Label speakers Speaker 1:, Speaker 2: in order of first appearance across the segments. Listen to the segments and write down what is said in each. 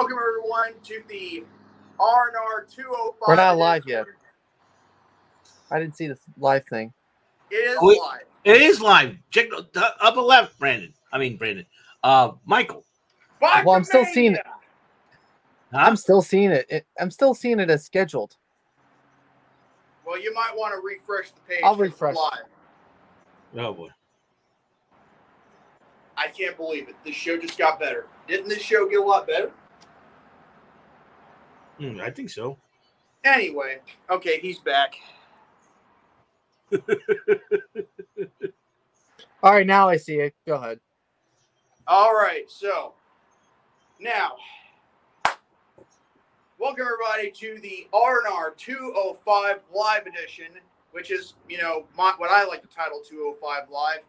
Speaker 1: Welcome everyone to the R&R 205.
Speaker 2: We're not live yet. I didn't see the live thing.
Speaker 1: It is
Speaker 3: Oh, it-
Speaker 1: live.
Speaker 3: It is live. Check the the upper left, Brandon. I mean Brandon. Uh, Michael.
Speaker 2: Well, I'm still seeing it.
Speaker 3: Huh?
Speaker 2: I'm still seeing it. it. I'm still seeing it as scheduled.
Speaker 1: Well, you might want to refresh the page.
Speaker 2: I'll refresh.
Speaker 1: Live.
Speaker 3: oh boy.
Speaker 1: I can't believe it. This show just got better. Didn't this show get a lot better?
Speaker 3: Hmm, I think so.
Speaker 1: Anyway, okay, he's back.
Speaker 2: All right, now I see it. Go ahead.
Speaker 1: All right, so now, welcome everybody to the R&R 205 Live Edition, which is, you know, my, what I like to title 205 Live,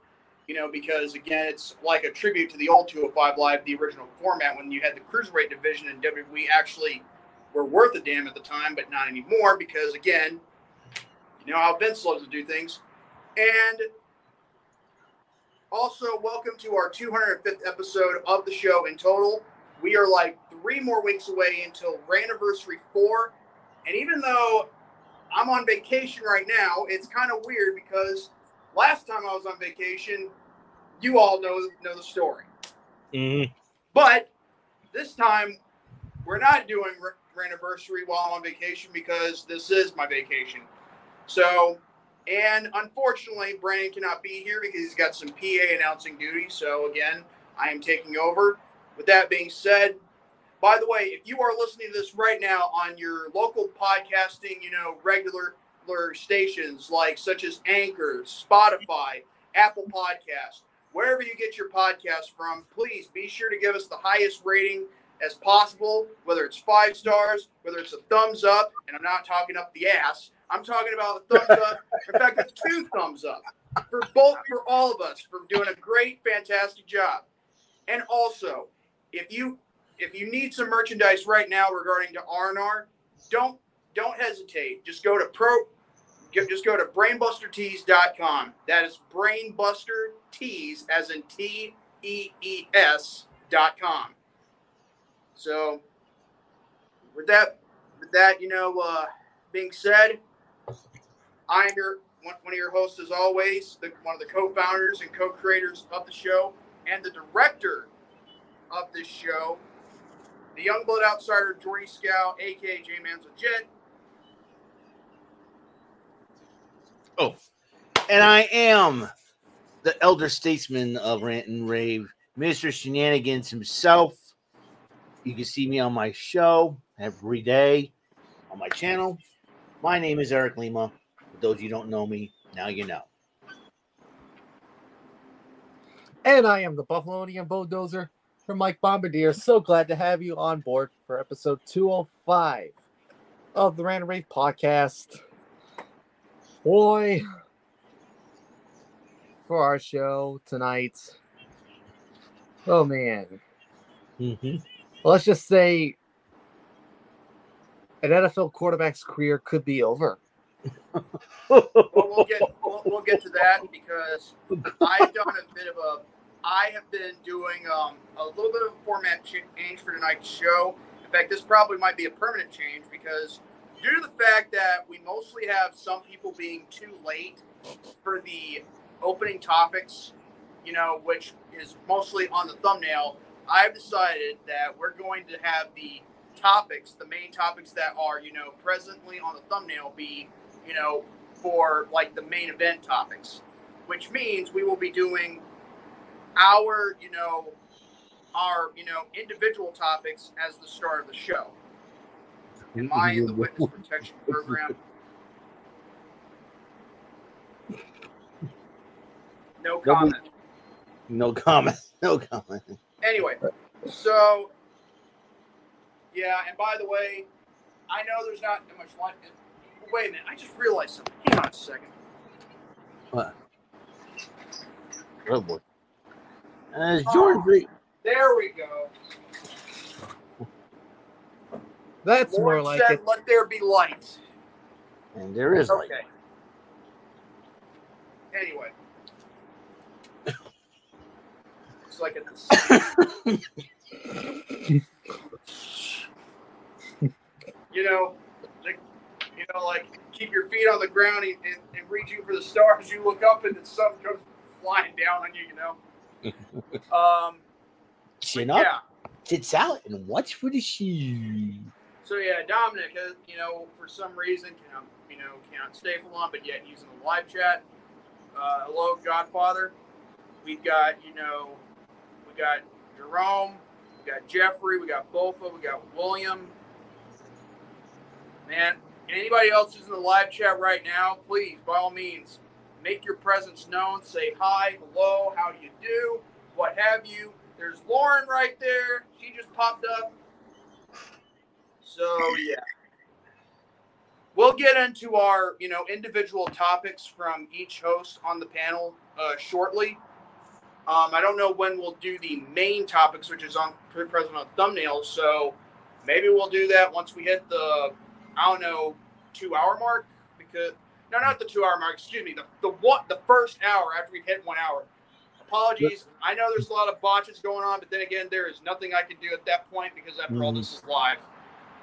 Speaker 1: you know, because again, it's like a tribute to the old 205 Live, the original format when you had the Cruiserweight division and WWE actually were worth a damn at the time, but not anymore because, again, you know how Vince loves to do things. And also, welcome to our 205th episode of the show in total. We are like three more weeks away until Rantiversary 4. And even though I'm on vacation right now, it's kind of weird because last time I was on vacation, you all know, know the story.
Speaker 3: Mhm.
Speaker 1: But this time, we're not doing anniversary while on vacation because this is my vacation. So, and unfortunately, Brandon cannot be here because he's got some PA announcing duty. So, again, I am taking over. With that being said, by the way, if you are listening to this right now on your local podcasting, you know, regular regular stations like such as Anchor, Spotify, Apple Podcast, wherever you get your podcast from, please be sure to give us the highest rating as possible, whether it's five stars, whether it's a thumbs up, and I'm not talking up the ass. I'm talking about a thumbs up. In fact, it's two thumbs up for both for all of us for doing a great, fantastic job. And also, if you if you need some merchandise right now regarding to R&R, don't don't hesitate. Just go to pro just go to brainbustertees.com. That is brainbuster tees as in T E E S dot com. So with that with that, you know, uh being said, I'm your one, one of your hosts as always, the, one of the co-founders and co-creators of the show, and the director of this show, the young blood Outsider, Jordy Skow, aka J Man's Legit.
Speaker 3: Oh, and I am the elder statesman of Rant and Rave, Mr. Shenanigans himself. You can see me on my show every day on my channel. My name is Eric Lima. For those of you who don't know me, now you know.
Speaker 2: And I am the Buffalonian Bulldozer from Mike Bombardier. So glad to have you on board for episode 205 of the Rant N Rave podcast. Boy, for our show tonight. Oh man,
Speaker 3: Mm-hmm.
Speaker 2: Let's just say an NFL quarterback's career could be over.
Speaker 1: Well, we'll get we'll, we'll get to that because I've done a bit of a. I have been doing um, a little bit of format change for tonight's show. In fact, this probably might be a permanent change because due to the fact that we mostly have some people being too late for the opening topics, you know, which is mostly on the thumbnail. I've decided that we're going to have the topics, the main topics that are, you know, presently on the thumbnail be, you know, for like the main event topics, which means we will be doing our, you know, our, you know, individual topics as the start of the show. Am I in the witness protection program? No comment.
Speaker 3: No comment. No comment.
Speaker 1: Anyway, so yeah, and by the way, I know there's not that much light. Wait a minute, I just realized something. Hang on a second.
Speaker 3: What? Oh boy. Uh, Jordan Free.
Speaker 1: There we go.
Speaker 2: That's more like
Speaker 1: said,
Speaker 2: it.
Speaker 1: "Let there be light."
Speaker 3: And there is like
Speaker 1: Okay. Anyway, looks like it's you know, like, you know, like keep your feet on the ground and, and, and reaching for the stars. You look up and then something comes flying down on you. You know. um.
Speaker 3: Chin
Speaker 1: but
Speaker 3: up,
Speaker 1: yeah.
Speaker 3: tits out, and watch for the shoe.
Speaker 1: So yeah, Dominic, uh, you know, for some reason, cannot, you know, cannot stay for long, but yet using the live chat. Uh, hello, Godfather. We've got, you know, we got Jerome, we got Jeffrey, we got Bofa, we got William. Man, anybody else who's in the live chat right now, please, by all means, make your presence known. Say hi, hello, how do you do, what have you. There's Lauren right there. She just popped up. So yeah, we'll get into our you know individual topics from each host on the panel uh, shortly. Um, I don't know when we'll do the main topics, which is on present on thumbnails. So maybe we'll do that once we hit the I don't know two hour mark because no, not the two hour mark. Excuse me, the the one the first hour after we've hit one hour. Apologies. I know there's a lot of botches going on, but then again, there is nothing I can do at that point because after all, this is live.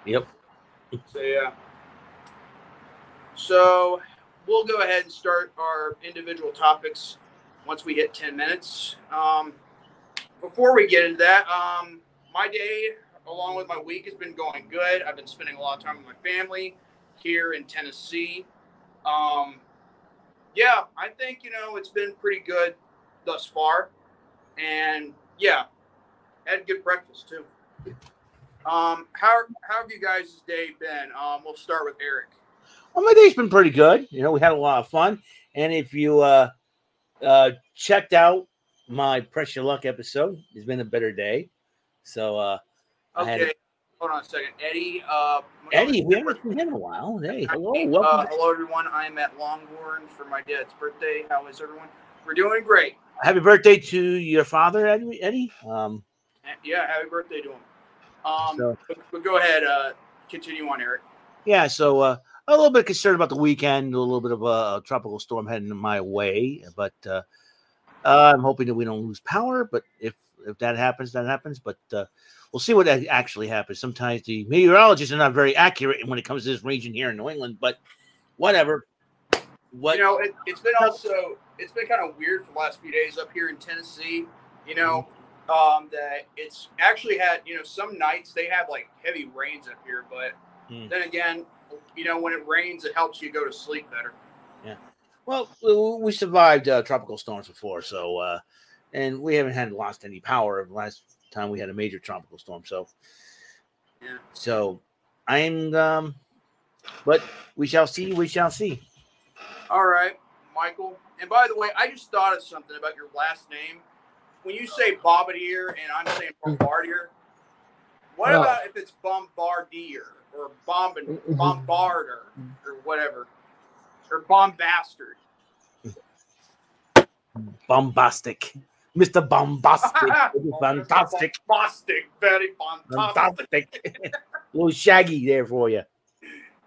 Speaker 3: Yep.
Speaker 1: So yeah. So we'll go ahead and start our individual topics once we hit 10 minutes. Um, before we get into that, um, my day along with my week has been going good. I've been spending a lot of time with my family here in Tennessee. Um, yeah, I think you know it's been pretty good thus far, and yeah, had good breakfast too. Um, how how have you guys' day been? Um, we'll start with Eric.
Speaker 3: Well, my day's been pretty good. You know, we had a lot of fun. And if you uh, uh, checked out my Press Your Luck episode, it's been a better day. So, uh, I had-
Speaker 1: Okay, hold on a second, Eddie. Uh,
Speaker 3: Eddie, we haven't seen him in a while. Hey, hello,
Speaker 1: Uh,
Speaker 3: welcome.
Speaker 1: hello, everyone. I'm at Longhorn for my dad's birthday. How is everyone? We're doing great.
Speaker 3: Happy birthday to your father, Eddie. Eddie. Um,
Speaker 1: Yeah, happy birthday to him. Um,
Speaker 3: So-
Speaker 1: but, but go ahead. Uh, continue on, Eric.
Speaker 3: yeah, so uh, a little bit concerned about the weekend, a little bit of a tropical storm heading my way, but uh, uh, I'm hoping that we don't lose power. But if if that happens, that happens. But uh, we'll see what actually happens. Sometimes the meteorologists are not very accurate when it comes to this region here in New England, but whatever. What
Speaker 1: You know, it, it's been also it's been kind of weird for the last few days up here in Tennessee. You know, um, that it's actually had you know some nights they have like heavy rains up here, but
Speaker 3: Hmm.
Speaker 1: then again, you know when it rains, it helps you go to sleep better. Yeah.
Speaker 3: Well, we- we survived uh, tropical storms before, so uh, and we haven't had lost any power the last time we had a major tropical storm. So,
Speaker 1: Yeah.
Speaker 3: so I'm, um, but we shall see. We shall see.
Speaker 1: All right, Michael. And by the way, I just thought of something about your last name. When you say Bombardier and I'm saying Bombardier, what
Speaker 2: No.
Speaker 1: about if it's Bombardier or Bombin Bombarder or whatever, or Bombastard?
Speaker 3: Bombastic, Mister Bombastic, fantastic,
Speaker 1: Bombastic, very fantastic.
Speaker 3: fantastic. little Shaggy there for you.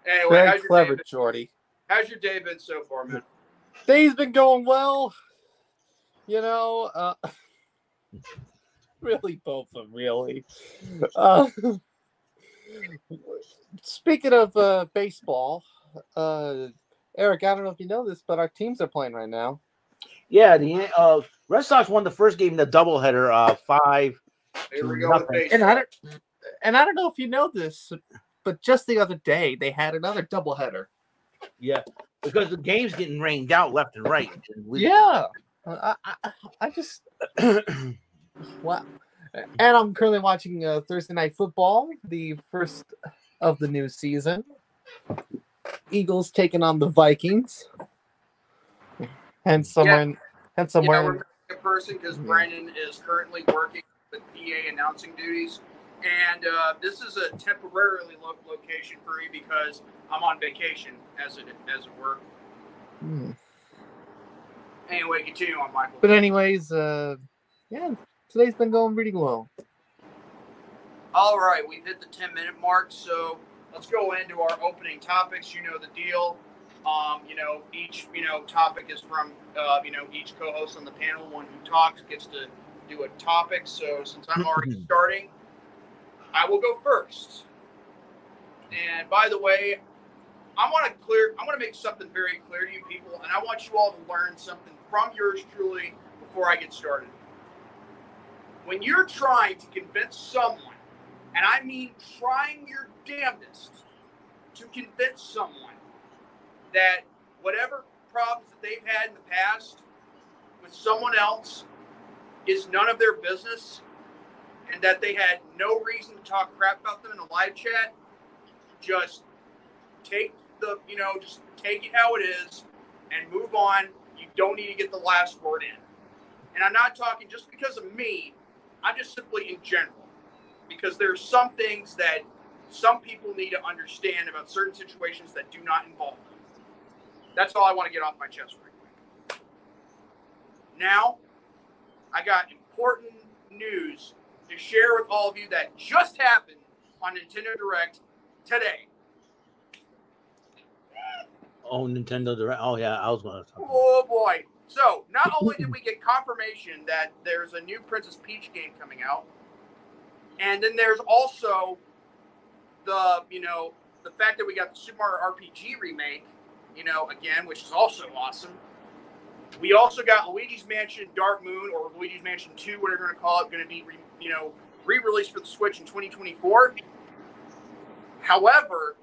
Speaker 1: Anyway,
Speaker 2: Very
Speaker 1: how's your,
Speaker 2: clever,
Speaker 1: day been,
Speaker 2: Jordy.
Speaker 1: how's your day been so far, man?
Speaker 2: Day's been going well. You know, uh, really both of them, really. Uh, speaking of uh, baseball, uh, Eric, I don't know if you know this, but our teams are playing right now.
Speaker 3: Yeah, the uh, Red Sox won the first game in the doubleheader, uh, five.
Speaker 1: Here we go with
Speaker 2: And I don't, and I don't know if you know this, but just the other day they had another doubleheader.
Speaker 3: Yeah, because the game's getting rained out left and right. And
Speaker 2: Yeah, I, I, I just wow. And I'm currently watching uh, Thursday Night Football, the first of the new season. Eagles taking on the Vikings, and someone in, and
Speaker 1: You know,
Speaker 2: in-
Speaker 1: we're a person because
Speaker 2: Mhm.
Speaker 1: Brandon is currently working with PA announcing duties, and uh, this is a temporarily lo- location for me because I'm on vacation, as it as it were.
Speaker 2: Hmm.
Speaker 1: Anyway, continue on, Michael.
Speaker 2: But anyways, uh, yeah, today's been going pretty well.
Speaker 1: All right, we've hit the 10 minute mark, so let's go into our opening topics. You know the deal. Um, you know, each you know topic is from uh, you know each co-host on the panel. One who talks gets to do a topic. So since I'm already starting, I will go first. And by the way, I want to clear. I want to make something very clear to you people, and I want you all to learn something from yours truly before I get started. When you're trying to convince someone, and I mean trying your damnedest to convince someone that whatever problems that they've had in the past with someone else is none of their business and that they had no reason to talk crap about them in a live chat, just take the, you know, just take it how it is and move on. You don't need to get the last word in. And I'm not talking just because of me, I'm just simply in general. Because there are some things that some people need to understand about certain situations that do not involve them. That's all I want to get off my chest right quick. Now, I got important news to share with all of you that just happened on Nintendo Direct today.
Speaker 3: Oh, Nintendo Direct. Oh yeah, I was going to talk.
Speaker 1: Oh boy. Only did mm-hmm. we get confirmation that there's a new Princess Peach game coming out, and then there's also the, you know, the fact that we got the Super Mario RPG remake, you know, again, which is also awesome. We also got Luigi's Mansion Dark Moon or Luigi's Mansion 2, whatever you're going to call it, going to be, re, you know, re-released for the Switch in 2024. However,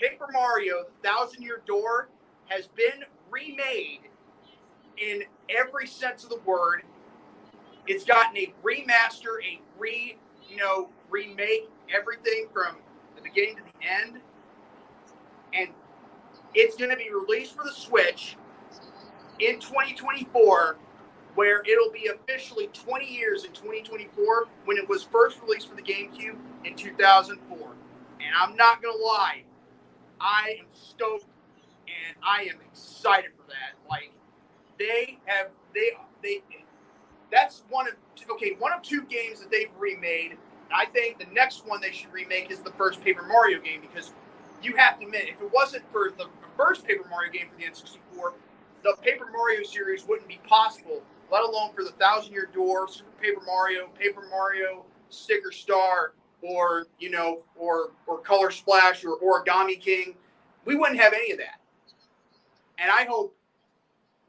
Speaker 1: Paper Mario: The Thousand Year Door has been remade in every sense of the word. It's gotten a remaster, a re, you know, remake, everything from the beginning to the end, and it's going to be released for the Switch in 2024, where it'll be officially 20 years in 2024 when it was first released for the GameCube in 2004. And I'm not going to lie, I am stoked and I am excited for that. Like they have they they that's one of okay one of two games that they've remade. I think the next one they should remake is the first Paper Mario game because you have to admit if it wasn't for the first Paper Mario game for the N64, the Paper Mario series wouldn't be possible. Let alone for the Thousand Year Door, Super Paper Mario, Paper Mario, Sticker Star, or you know, or or Color Splash or Origami King. We wouldn't have any of that. And I hope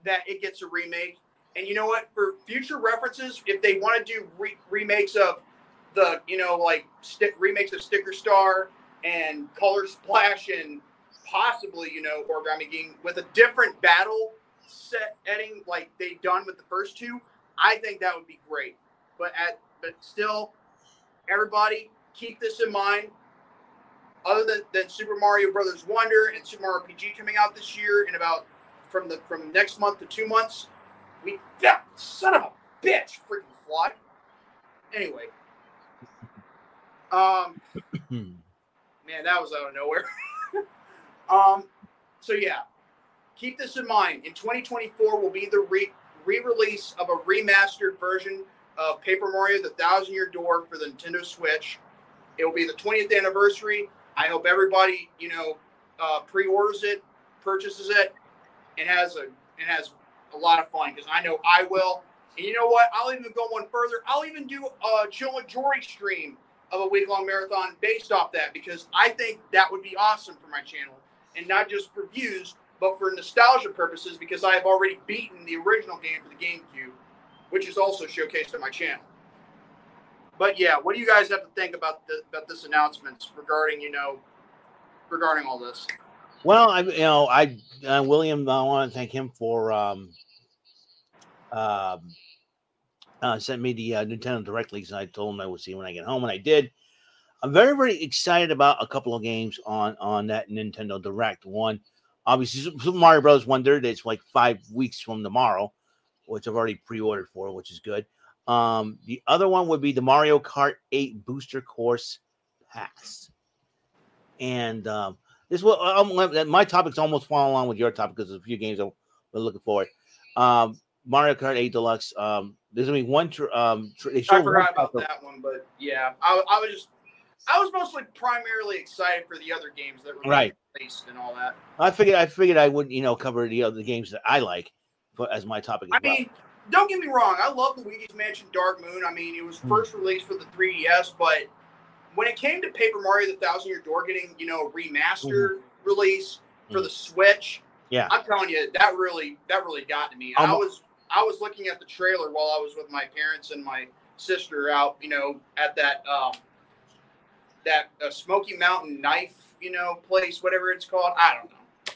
Speaker 1: that it gets a remake. And you know what? For future references, if they want to do re- remakes of the, you know, like st- remakes of Sticker Star and Color Splash and possibly, you know, Origami King with a different battle set setting like they've done with the first two, I think that would be great. But at but still, everybody keep this in mind. Other than, than Super Mario Brothers Wonder and Super Mario RPG coming out this year in about from the from next month to two months, we yeah, son of a bitch, freaking fly. Anyway, um, man, that was out of nowhere. um, so yeah, keep this in mind. In 2024 will be the re- re-release of a remastered version of Paper Mario: The Thousand Year Door for the Nintendo Switch. It will be the 20th anniversary. I hope everybody, you know, uh, pre-orders it, purchases it, and has a and has a lot of fun because I know I will. And you know what? I'll even go one further. I'll even do a Chill with Jordy stream of a week long marathon based off that because I think that would be awesome for my channel and not just for views, but for nostalgia purposes because I have already beaten the original game for the GameCube, which is also showcased on my channel. But yeah, what do you guys have to think about the, about this announcement regarding you know regarding all this?
Speaker 3: Well, I you know I uh, William I want to thank him for um um uh, sent me the uh, Nintendo Direct leaks, and I told him I would see when I get home, and I did. I'm very very excited about a couple of games on on that Nintendo Direct. One, obviously Super Mario Bros. Wonder. It's like five weeks from tomorrow, which I've already pre-ordered for, which is good. Um, the other one would be the Mario Kart 8 Booster Course Pass, and um, this will um, my topic's almost falling along with your topic because there's a few games I'm looking for. Um, Mario Kart 8 Deluxe. Um, there's gonna be one. Tr- um, tr- they
Speaker 1: I forgot about that one, but yeah, I, I was just I was mostly primarily excited for the other games that were
Speaker 3: right
Speaker 1: released and all that.
Speaker 3: I figured I figured I would you know cover the other games that I like, but as my topic.
Speaker 1: I mean, don't get me wrong, I love Luigi's Mansion Dark Moon. I mean, it was
Speaker 3: Hmm.
Speaker 1: first released for the 3DS, but when it came to Paper Mario: The Thousand Year Door getting you know remaster release for
Speaker 3: Mhm.
Speaker 1: the Switch,
Speaker 3: Yeah.
Speaker 1: I'm telling you that really that really got to me. I
Speaker 3: Um,
Speaker 1: was I was looking at the trailer while I was with my parents and my sister out, you know, at that um, that uh, Smoky Mountain knife, you know, place, whatever it's called. I don't know.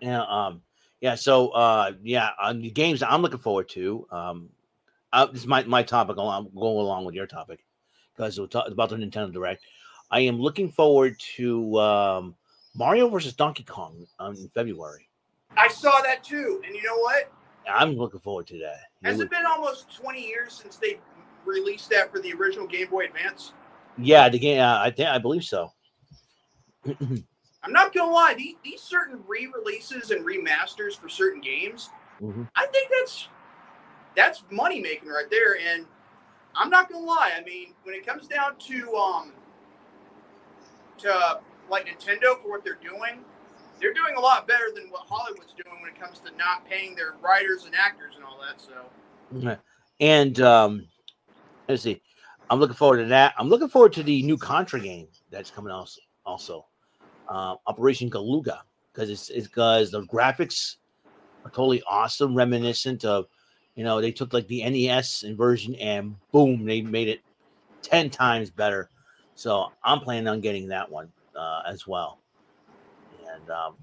Speaker 3: Yeah, um, yeah. So, uh, yeah, on the games I'm looking forward to. Um, uh, this is my my topic. I'll I'll go along with your topic because we'll talk about the Nintendo Direct. I am looking forward to um, Mario versus Donkey Kong um, in February.
Speaker 1: I saw that too, and you know what?
Speaker 3: I'm looking forward to that.
Speaker 1: Has it been almost 20 years since they released that for the original Game Boy Advance?
Speaker 3: Yeah, the game. Uh, I think I believe so.
Speaker 1: I'm not gonna lie, these, these certain re-releases and remasters for certain games,
Speaker 3: Mhm.
Speaker 1: I think that's that's money making right there. And I'm not gonna lie, I mean, when it comes down to um to like Nintendo for what they're doing, they're doing a lot better than what Hollywood's doing when it comes to not paying their writers and actors and all that. So
Speaker 3: And um, let's see. I'm looking forward to that. I'm looking forward to the new Contra game that's coming out also. Uh, Operation Galuga because it's because the graphics are totally awesome, reminiscent of you know they took like the NES version and boom they made it ten times better. So I'm planning on getting that one uh, as well. And um,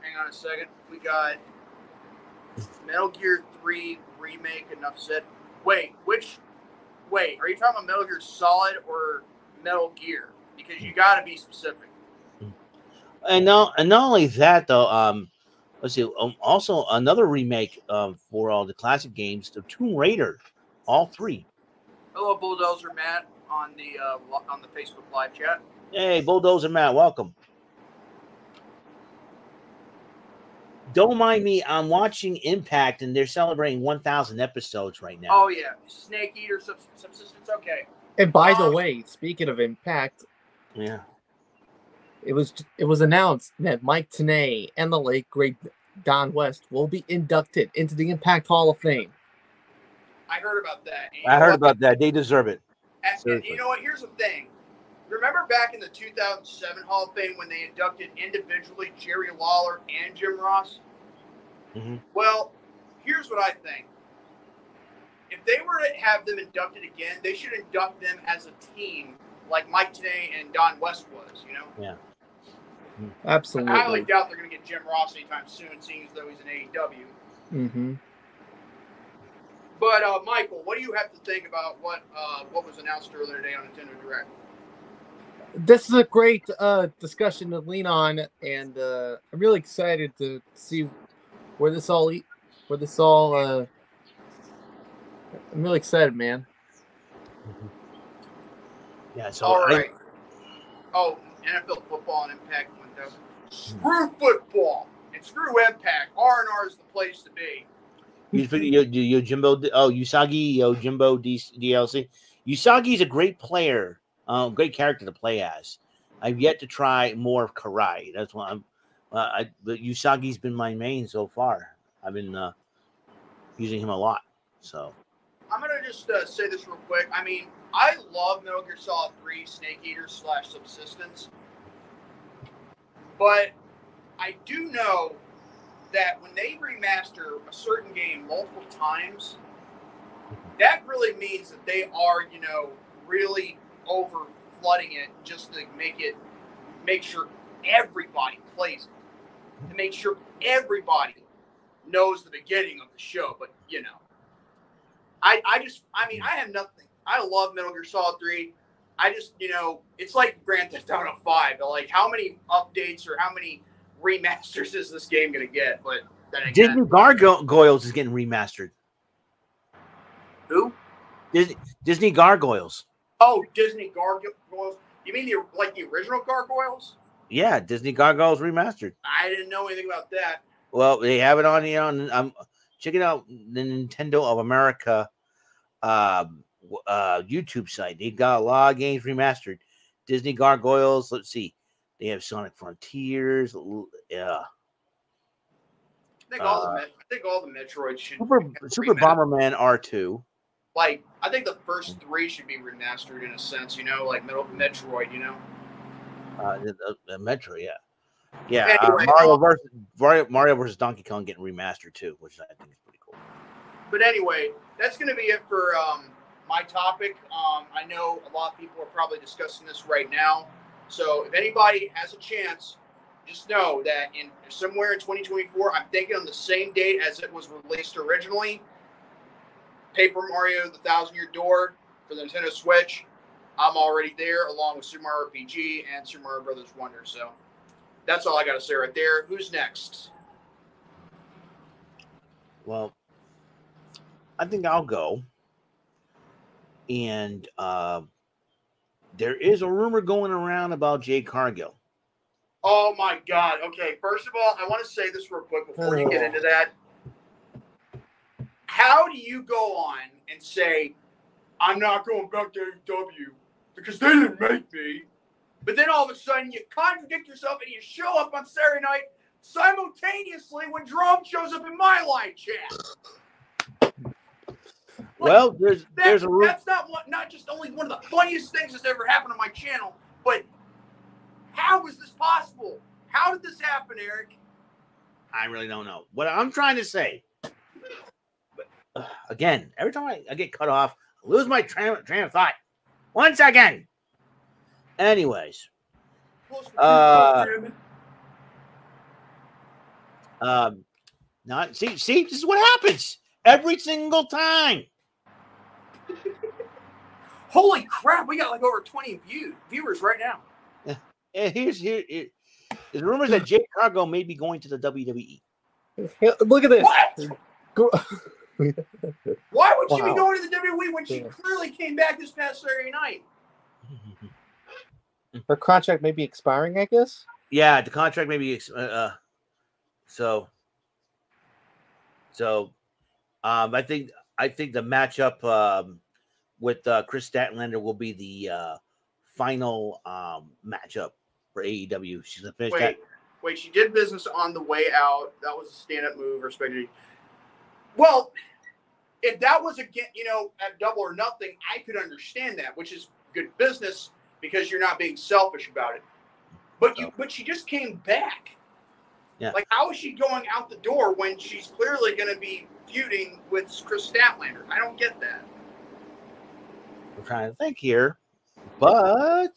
Speaker 1: hang on a second, we got Metal Gear 3 remake. Enough said. Wait, which? Wait, are you talking about Metal Gear Solid or Metal Gear? Because you got to be specific.
Speaker 3: And not and not only that though um let's see um, also another remake um for all the classic games the tomb raider all three.
Speaker 1: Hello, Bulldozer Matt on the uh, on the Facebook live chat.
Speaker 3: hey bulldozer matt welcome. Don't mind me i'm watching impact and they're celebrating 1000 episodes right now.
Speaker 1: Oh yeah, Snake Eater subs- subsistence. Okay,
Speaker 2: And by the
Speaker 1: Um,
Speaker 2: way, speaking of Impact,
Speaker 3: yeah
Speaker 2: it was it was announced that Mike Tenay and the late great Don West will be inducted into the Impact Hall of Fame.
Speaker 1: I heard about that. And
Speaker 3: i heard
Speaker 1: what?
Speaker 3: about that they deserve it
Speaker 1: And- and you know what? Here's the thing. Remember back in the 2007 Hall of Fame when they inducted individually Jerry Lawler and Jim Ross?
Speaker 3: Mhm.
Speaker 1: Well, here's what I think. If they were to have them inducted again, they should induct them as a team, like Mike Tenay and Don West was. You know, I
Speaker 2: Absolutely.
Speaker 1: I highly doubt they're going to get Jim Ross anytime soon, seeing as though he's an AEW.
Speaker 2: Mm-hmm.
Speaker 1: But uh, Michael, what do you have to think about what uh, what was announced earlier today on Nintendo Direct?
Speaker 2: This is a great uh, discussion to lean on, and uh, I'm really excited to see where this all where this all. Uh, I'm really excited, man.
Speaker 3: yeah so
Speaker 1: all right. I- Oh, NFL football and Impact 1000. Screw football and screw Impact. R and R is the place to be.
Speaker 3: You, you Jimbo, oh Usagi, yo Jimbo D, DLC. Usagi's a great player, uh, great character to play as. I've yet to try more of Karai. That's why I'm. Uh, I, but Usagi's been my main so far. I've been uh, using him a lot. So
Speaker 1: I'm gonna just uh, say this real quick. I mean, I love Metal Gear Solid 3 Snake Eater slash Subsistence, but I do know that when they remaster a certain game multiple times, that really means that they are, you know, really over flooding it just to make it make sure everybody plays it, to make sure everybody knows the beginning of the show. But you know, I I just I mean I have nothing. I love Metal Gear Solid Three. I just you know it's like Grand Theft Auto Five. But like how many updates or how many remasters is this game gonna get? But then again,
Speaker 3: Disney Gargoyles is getting remastered.
Speaker 1: who?
Speaker 3: Disney, Disney Gargoyles.
Speaker 1: Oh, Disney Gargoyles. You mean the like the original Gargoyles?
Speaker 3: Yeah, Disney Gargoyles remastered.
Speaker 1: I didn't know anything about that.
Speaker 3: Well, they have it on here on. Um, check it out the Nintendo of America um, uh, YouTube site. They got a lot of games remastered. Disney Gargoyles. Let's see. They have Sonic Frontiers. Yeah.
Speaker 1: think all the
Speaker 3: Uh,
Speaker 1: Met- I think all the Metroids should
Speaker 3: Super
Speaker 1: be
Speaker 3: Super. Bomberman R2.
Speaker 1: Like I think the first three should be remastered in a sense. You know, like Metal Metroid. You know.
Speaker 3: Uh, the, the, the Metro, yeah, yeah. uh, Mario
Speaker 1: um,
Speaker 3: versus Mario, Mario versus Donkey Kong getting remastered too, which I think is pretty cool.
Speaker 1: But anyway, that's going to be it for um, my topic. Um, I know a lot of people are probably discussing this right now. So if anybody has a chance, just know that in somewhere in 2024, I'm thinking on the same date as it was released originally, Paper Mario: The Thousand Year Door for the Nintendo Switch. I'm already there, along with Super Mario RPG and Super Mario Brothers Wonder. So that's all I got to say right there. Who's next?
Speaker 3: Well, I think I'll go. And uh, there is a rumor going around about Jade Cargill.
Speaker 1: Oh my God. Okay. First of all, I want to say this real quick before you get
Speaker 2: Oh.
Speaker 1: into that. How do you go on and say, I'm not going back to AEW because they didn't make me? But then all of a sudden you contradict yourself and you show up on Saturday night simultaneously when Drum shows up in my live chat.
Speaker 3: Well, there's
Speaker 1: that-
Speaker 3: there's a
Speaker 1: that's not what, not just only one of the funniest things that's ever happened on my channel, but how is this possible? How did this happen, Eric?
Speaker 3: I really don't know. What I'm trying to say, but, uh, again, every time I, I get cut off, I lose my train, train of thought. One second. Anyways, Uh,
Speaker 1: two, damn it.
Speaker 3: um, not see, see, this is what happens every single time.
Speaker 1: Holy crap, we got like over 20 view, viewers right now. Yeah.
Speaker 3: And here's here, here there's rumors that Jade Cargill may be going to the WWE.
Speaker 2: Look at this.
Speaker 1: What?
Speaker 2: Go-
Speaker 1: Why would she be going to the WWE when she
Speaker 2: Yeah.
Speaker 1: clearly came back this past Saturday night?
Speaker 2: Her contract may be expiring, I guess.
Speaker 3: yeah, the contract may be ex- uh, uh so so um I think I think the matchup um with uh Kris Statlander will be the uh final um matchup for AEW. She's gonna finish that.
Speaker 1: Wait, wait, she did business on the way out. That was a stand up move, respectively. Well, if that was again, you know, at double or nothing, I could understand that, which is good business because you're not being selfish about it. But you, but she just came back.
Speaker 3: Yeah.
Speaker 1: Like, how is she going out the door when she's clearly going to be feuding with Kris Statlander? I don't get that.
Speaker 3: I'm trying to think here, but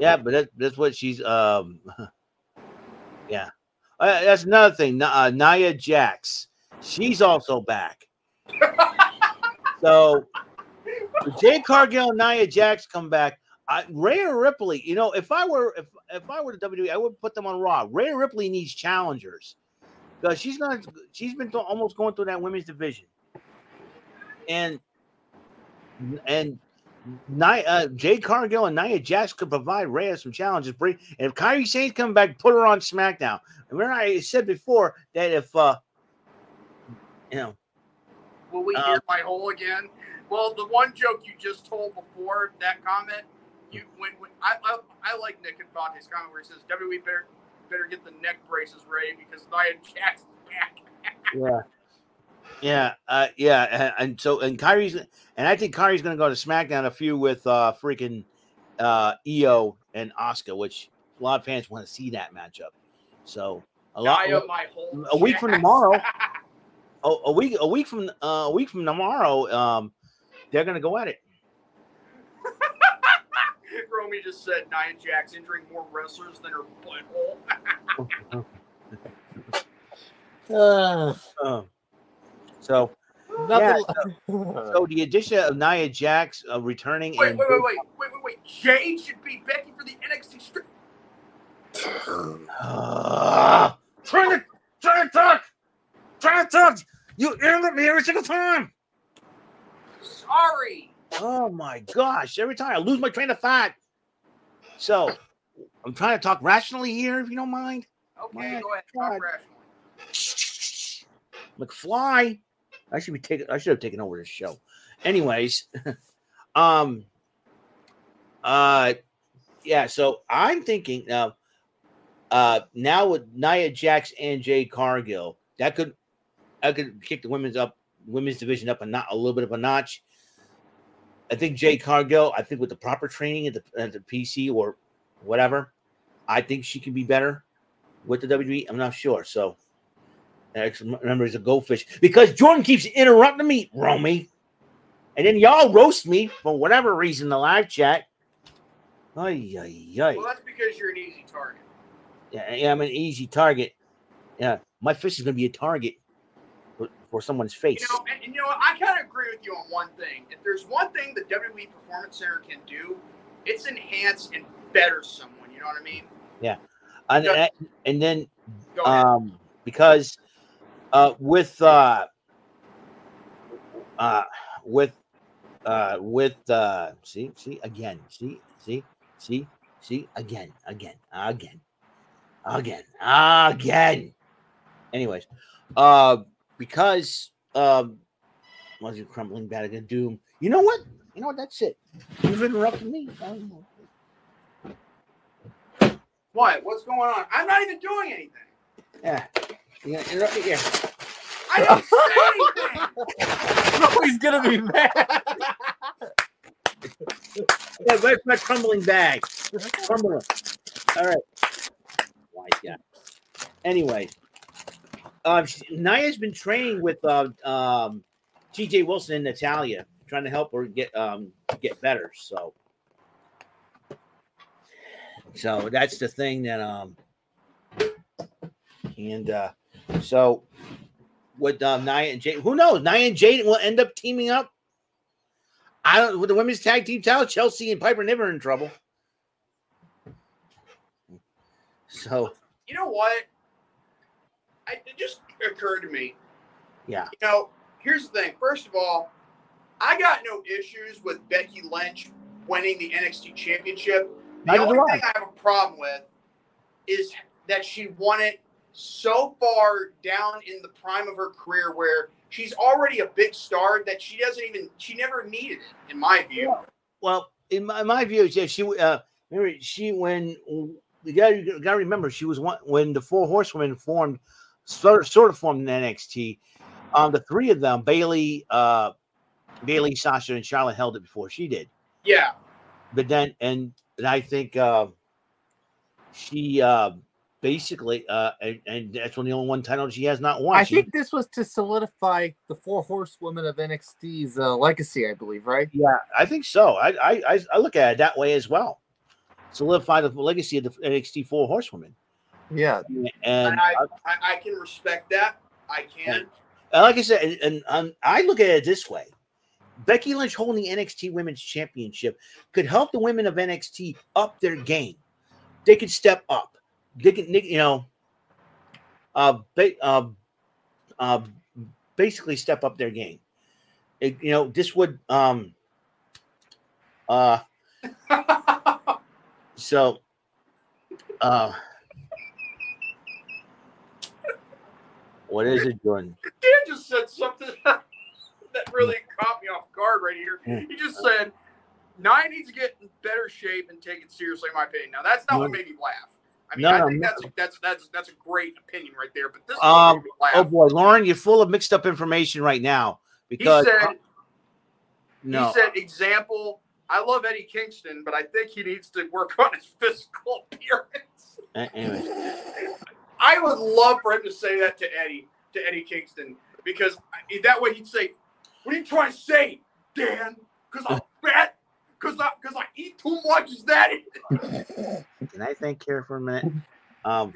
Speaker 3: yeah, but that, that's what she's um, yeah, uh, that's another thing. Uh, Nia Jax, she's also back. so Jade Cargill and Nia Jax come back. I, Rhea Ripley, you know, if I were if if I were the WWE, I would put them on Raw. Rhea Ripley needs challengers because she's gonna she's been th- almost going through that women's division, and and Nia, uh, Jade Cargill and Nia Jax could provide Rhea some challenges. And if Kairi Sane's coming back, put her on SmackDown. Remember, I said before that if uh, you know,
Speaker 1: Will we
Speaker 3: Um,
Speaker 1: hear my hole again? Well, the one joke you just told before that comment, you when, when I, I I like Nick and Fonte's comment where he says WWE better better get the neck braces ready because Nia Jax is back.
Speaker 3: yeah, yeah, uh, yeah, and, and so and Kairi's and I think Kairi's going to go to SmackDown a few with uh freaking uh Io and Asuka, which a lot of fans want to see that matchup. So a lot.
Speaker 1: Nia, my whole
Speaker 3: a week from tomorrow. a, a week a week from uh, a week from tomorrow um they're gonna go at it
Speaker 1: Romy just said Nia Jax injuring more wrestlers than her butthole.
Speaker 2: Uh,
Speaker 3: Um, so
Speaker 2: nothing.
Speaker 3: so the addition of Nia Jax uh, returning
Speaker 1: Wait,
Speaker 3: and
Speaker 1: wait, wait, wait, wait, wait, wait. Jade should be Becky for the NXT strip.
Speaker 3: Trying to trying to talk trying to talk you interrupt me every single time
Speaker 1: Sorry.
Speaker 3: oh my gosh every time I lose my train of thought so I'm trying to talk rationally here if you don't mind
Speaker 1: Okay,
Speaker 3: My
Speaker 1: go ahead.
Speaker 3: God.
Speaker 1: Talk rationally.
Speaker 3: McFly. I should be taking. I should have taken over this show. Anyways, um, uh, yeah. So I'm thinking now. Uh, now with Nia Jax and Jade Cargill, that could that could kick the women's up women's division up a not a little bit of a notch. I think Jade Cargill, I think with the proper training at the at the PC or whatever, I think she can be better with the WWE. I'm not sure. So I remember he's a goldfish because Jordan keeps interrupting me, Romy. And then y'all roast me for whatever reason the live chat. Ay, ay, ay.
Speaker 1: Well, that's because you're an easy target.
Speaker 3: Yeah, yeah, I'm an easy target. Yeah, my fish is going to be a target for, for someone's face.
Speaker 1: You know, and, and you know? I kind of agree with you on one thing. If there's one thing the WWE Performance Center can do, it's enhance and better someone. You know what I mean? Yeah.
Speaker 3: and, and then um because uh with uh uh with uh with uh see see again see see see see again again again again again. Anyways uh because um was it crumbling of doom you know what? You know what? That's it. You've interrupted me.
Speaker 1: What? What's going on? I'm not even doing anything.
Speaker 3: yeah you're gonna interrupt me here
Speaker 1: I didn't say anything.
Speaker 2: He's gonna be mad.
Speaker 3: Yeah, where's my crumbling bag? Crumbling. All right. Why, yeah. Anyway, um, she- Nia's been training with uh, um, T.J. Wilson and Natalya, trying to help her get um get better. So, so that's the thing that um, and uh, so with um, Nia and Jade, who knows? Nia and Jade will end up teaming up. I don't with the women's tag team title, Chelsea and Piper Niven in trouble. So
Speaker 1: You know what? I, it just occurred to me.
Speaker 3: yeah,
Speaker 1: You know, here's the thing. First of all, I got no issues with Becky Lynch winning the NXT Championship. The
Speaker 3: Neither
Speaker 1: only
Speaker 3: I.
Speaker 1: thing I have a problem with is that she won it so far down in the prime of her career where she's already a big star that she doesn't even she never needed it, in my view.
Speaker 3: well, in my, in my view, yeah, she uh remember she when you gotta, you gotta remember she was one when the four horsewomen formed sort of, sort of formed in NXT. Um, the three of them, Bayley, uh, Bayley, Sasha, and Charlotte held it before she did.
Speaker 1: Yeah.
Speaker 3: but then and, and I think uh, she uh, basically uh, and, and that's one the only one title she has not won.
Speaker 2: I
Speaker 3: She-
Speaker 2: think this was to solidify the four horsewomen of NXT's uh, legacy, I believe, right?
Speaker 3: yeah, I think so. I, I I I look at it that way as well. Solidify the legacy of the NXT four horsewomen,
Speaker 2: Yeah.
Speaker 3: and,
Speaker 1: And I, I, I can respect that. I can.
Speaker 3: and like I said, and, and um, I look at it this way: Becky Lynch holding the NXT Women's Championship could help the women of NXT up their game. They could step up. Can, they- you know, uh, ba- uh, uh, basically step up their game. It- you know, this would, um, uh, so, uh, what is it, Jordan?
Speaker 1: Dan just said something that really caught me off guard right here.
Speaker 3: Mm.
Speaker 1: He just said, Nine needs to get in better shape and take it seriously, in my opinion. Now, that's not what made me laugh. I mean,
Speaker 3: No,
Speaker 1: I think
Speaker 3: no.
Speaker 1: that's, that's that's that's a great opinion right there. But this
Speaker 3: Um,
Speaker 1: what made me laugh.
Speaker 3: Oh boy, Lauren, you're full of mixed up information right now because he
Speaker 1: said,
Speaker 3: no,
Speaker 1: he said, example, I love Eddie Kingston, but I think he needs to work on his physical appearance.
Speaker 3: Anyway,
Speaker 1: I would love for him to say that to Eddie, to Eddie Kingston, because that way he'd say, "What are you trying to say, Dan? Because I'm fat? Because I because I eat too much? Is that it?"
Speaker 3: can I thank here for a minute? Um,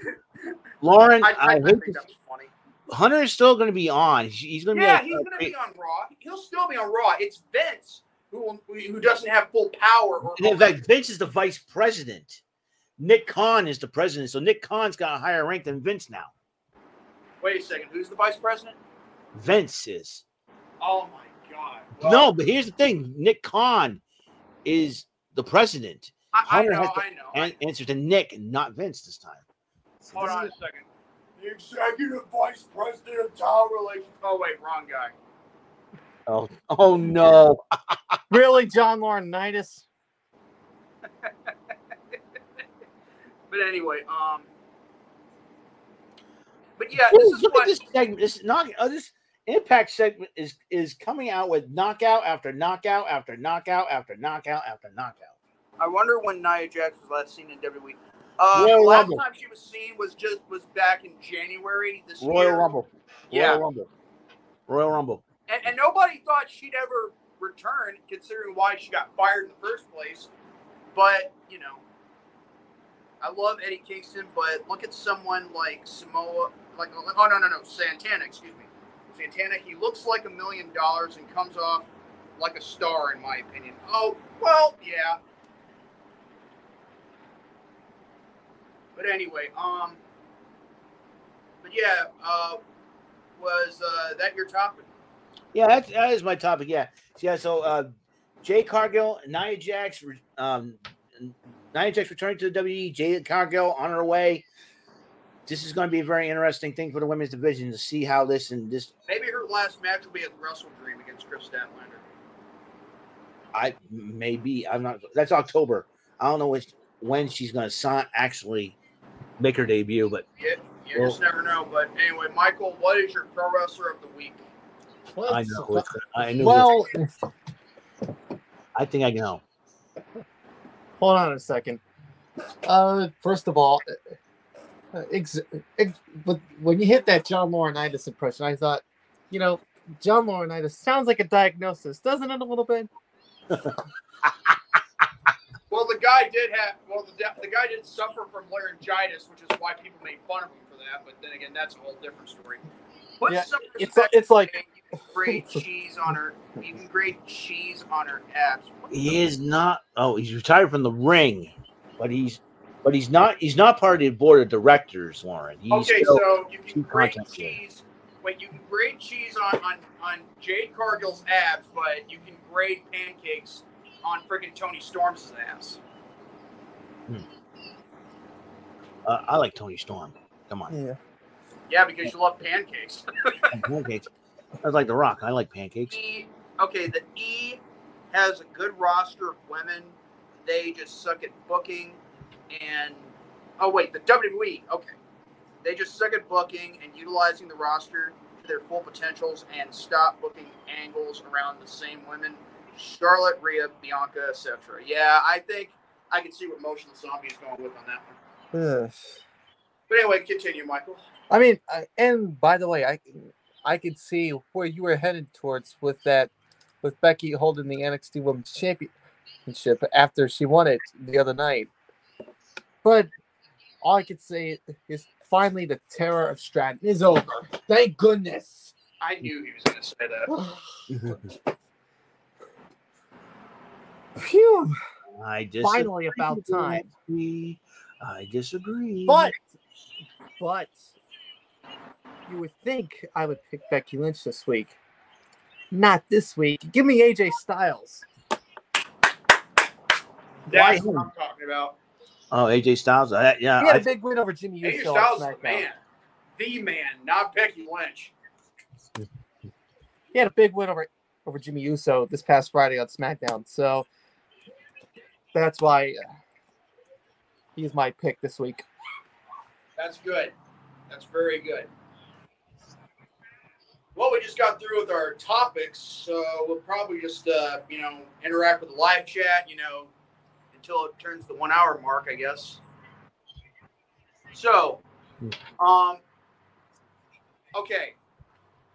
Speaker 3: Lauren,
Speaker 1: I,
Speaker 3: I,
Speaker 1: I, think
Speaker 3: to-
Speaker 1: that was funny.
Speaker 3: Hunter is still going to be on. He- He's going to
Speaker 1: Yeah,
Speaker 3: be.
Speaker 1: he's gonna be on Raw. He'll still be on Raw. It's Vince who who doesn't have full power. Or,
Speaker 3: in fact, Vince is the vice president. Nick Khan is the president, so Nick Khan's got a higher rank than Vince now.
Speaker 1: wait a second, who's the vice president?
Speaker 3: Vince is.
Speaker 1: Oh my God! Well,
Speaker 3: no, but here's the thing: Nick Khan is the president.
Speaker 1: I, I know,
Speaker 3: has to
Speaker 1: I know.
Speaker 3: And answer to Nick, not Vince this time. So
Speaker 1: Hold
Speaker 3: this
Speaker 1: on a second. The executive vice president of talent relations. Oh wait, wrong guy.
Speaker 3: Oh, oh no!
Speaker 2: Really, John Laurinaitis?
Speaker 1: But anyway, um, but yeah, this
Speaker 3: Ooh,
Speaker 1: is
Speaker 3: look
Speaker 1: what
Speaker 3: at this segment. This knock. Oh, this impact segment is is coming out with knockout after knockout after knockout after knockout after knockout.
Speaker 1: I wonder when Nia Jax was last seen in WWE. Uh,
Speaker 3: Royal
Speaker 1: last
Speaker 3: Rumble.
Speaker 1: time she was seen was just was back in January this
Speaker 3: Royal
Speaker 1: year.
Speaker 3: Rumble.
Speaker 1: Yeah.
Speaker 3: Royal Rumble. Royal Rumble.
Speaker 1: And, and nobody thought she'd ever return, considering why she got fired in the first place. But you know, I love Eddie Kingston, but look at someone like Samoa, like oh no no no Santana, excuse me, Santana. He looks like a million dollars and comes off like a star, in my opinion. Oh well, yeah. But anyway, um, but yeah, uh, was uh, that your topic?
Speaker 3: Yeah, that's, that is my topic. Yeah, yeah. So, uh, Jade Cargill, Nia Jax, um, Nia Jax returning to the WWE. Jade Cargill on her way. This is going to be a very interesting thing for the women's division to see how this and this.
Speaker 1: Maybe her last match will be at Wrestle Dream against Kris Statlander.
Speaker 3: I maybe I'm not. That's October. I don't know which, when she's going to sign actually make her debut, but
Speaker 1: Yeah, you just never know. But anyway, Michael, what is your pro wrestler of the week?
Speaker 2: Well,
Speaker 3: I know. It's, I know.
Speaker 2: well,
Speaker 3: I think I know.
Speaker 2: hold on a second. Uh, first of all, uh, ex- ex- but when you hit that John Laurinaitis impression, I thought, you know, John Laurinaitis sounds like a diagnosis, doesn't it? A little bit.
Speaker 1: Well, the guy did have. Well, the, the guy did suffer from laryngitis, which is why people made fun of him for that. But then again, that's a whole different story. Put
Speaker 2: Yeah, it's-
Speaker 1: respect
Speaker 2: it's like-
Speaker 1: on you can grate cheese on her. You can grate cheese on her abs. What
Speaker 3: He
Speaker 1: the-
Speaker 3: is not. Oh, he's retired from the ring, but he's, but he's not. He's not part of the board of directors, Lauren. He's
Speaker 1: Okay, so you
Speaker 3: two
Speaker 1: can grate cheese. Wait, you can grate cheese on, on, on Jade Cargill's abs, but you can grate pancakes on freaking Toni Storm's ass.
Speaker 3: uh, I like Toni Storm. Come on,
Speaker 2: Yeah.
Speaker 1: Yeah, because you love pancakes.
Speaker 3: pancakes. I like The Rock. I like pancakes.
Speaker 1: E, okay, the E has a good roster of women. They just suck at booking and oh wait, the WWE. Okay, they just suck at booking and utilizing the roster to their full potentials and stop booking angles around the same women: Charlotte, Rhea, Bianca, etc. Yeah, I think I can see what Motion Zombie is going with on that one.
Speaker 2: Ugh.
Speaker 1: But anyway, continue, Michael.
Speaker 2: I mean, I, and by the way, I I could see where you were headed towards with that, with Becky holding the NXT Women's Championship after she won it the other night. But all I could say is finally the terror of Stratton is over. Thank goodness.
Speaker 1: I knew he was going to say that.
Speaker 2: Phew.
Speaker 3: I disagree.
Speaker 2: Finally, about time.
Speaker 3: I disagree.
Speaker 2: But, but, you would think I would pick Becky Lynch this week. Not this week. Give me AJ Styles.
Speaker 1: That's
Speaker 3: Why
Speaker 1: what I'm talking about.
Speaker 3: Oh, AJ Styles. I, yeah,
Speaker 2: He had
Speaker 3: I,
Speaker 2: a big win over Jimmy
Speaker 1: AJ
Speaker 2: Uso.
Speaker 1: Styles
Speaker 2: on
Speaker 1: is the man. The man, not Becky Lynch.
Speaker 2: He had a big win over over Jimmy Uso this past Friday on SmackDown. So that's why uh, he's my pick this week.
Speaker 1: That's good. That's very good. Well, we just got through with our topics, so we'll probably just uh, you know interact with the live chat, you know, until it turns the one hour mark, I guess. So, um, okay,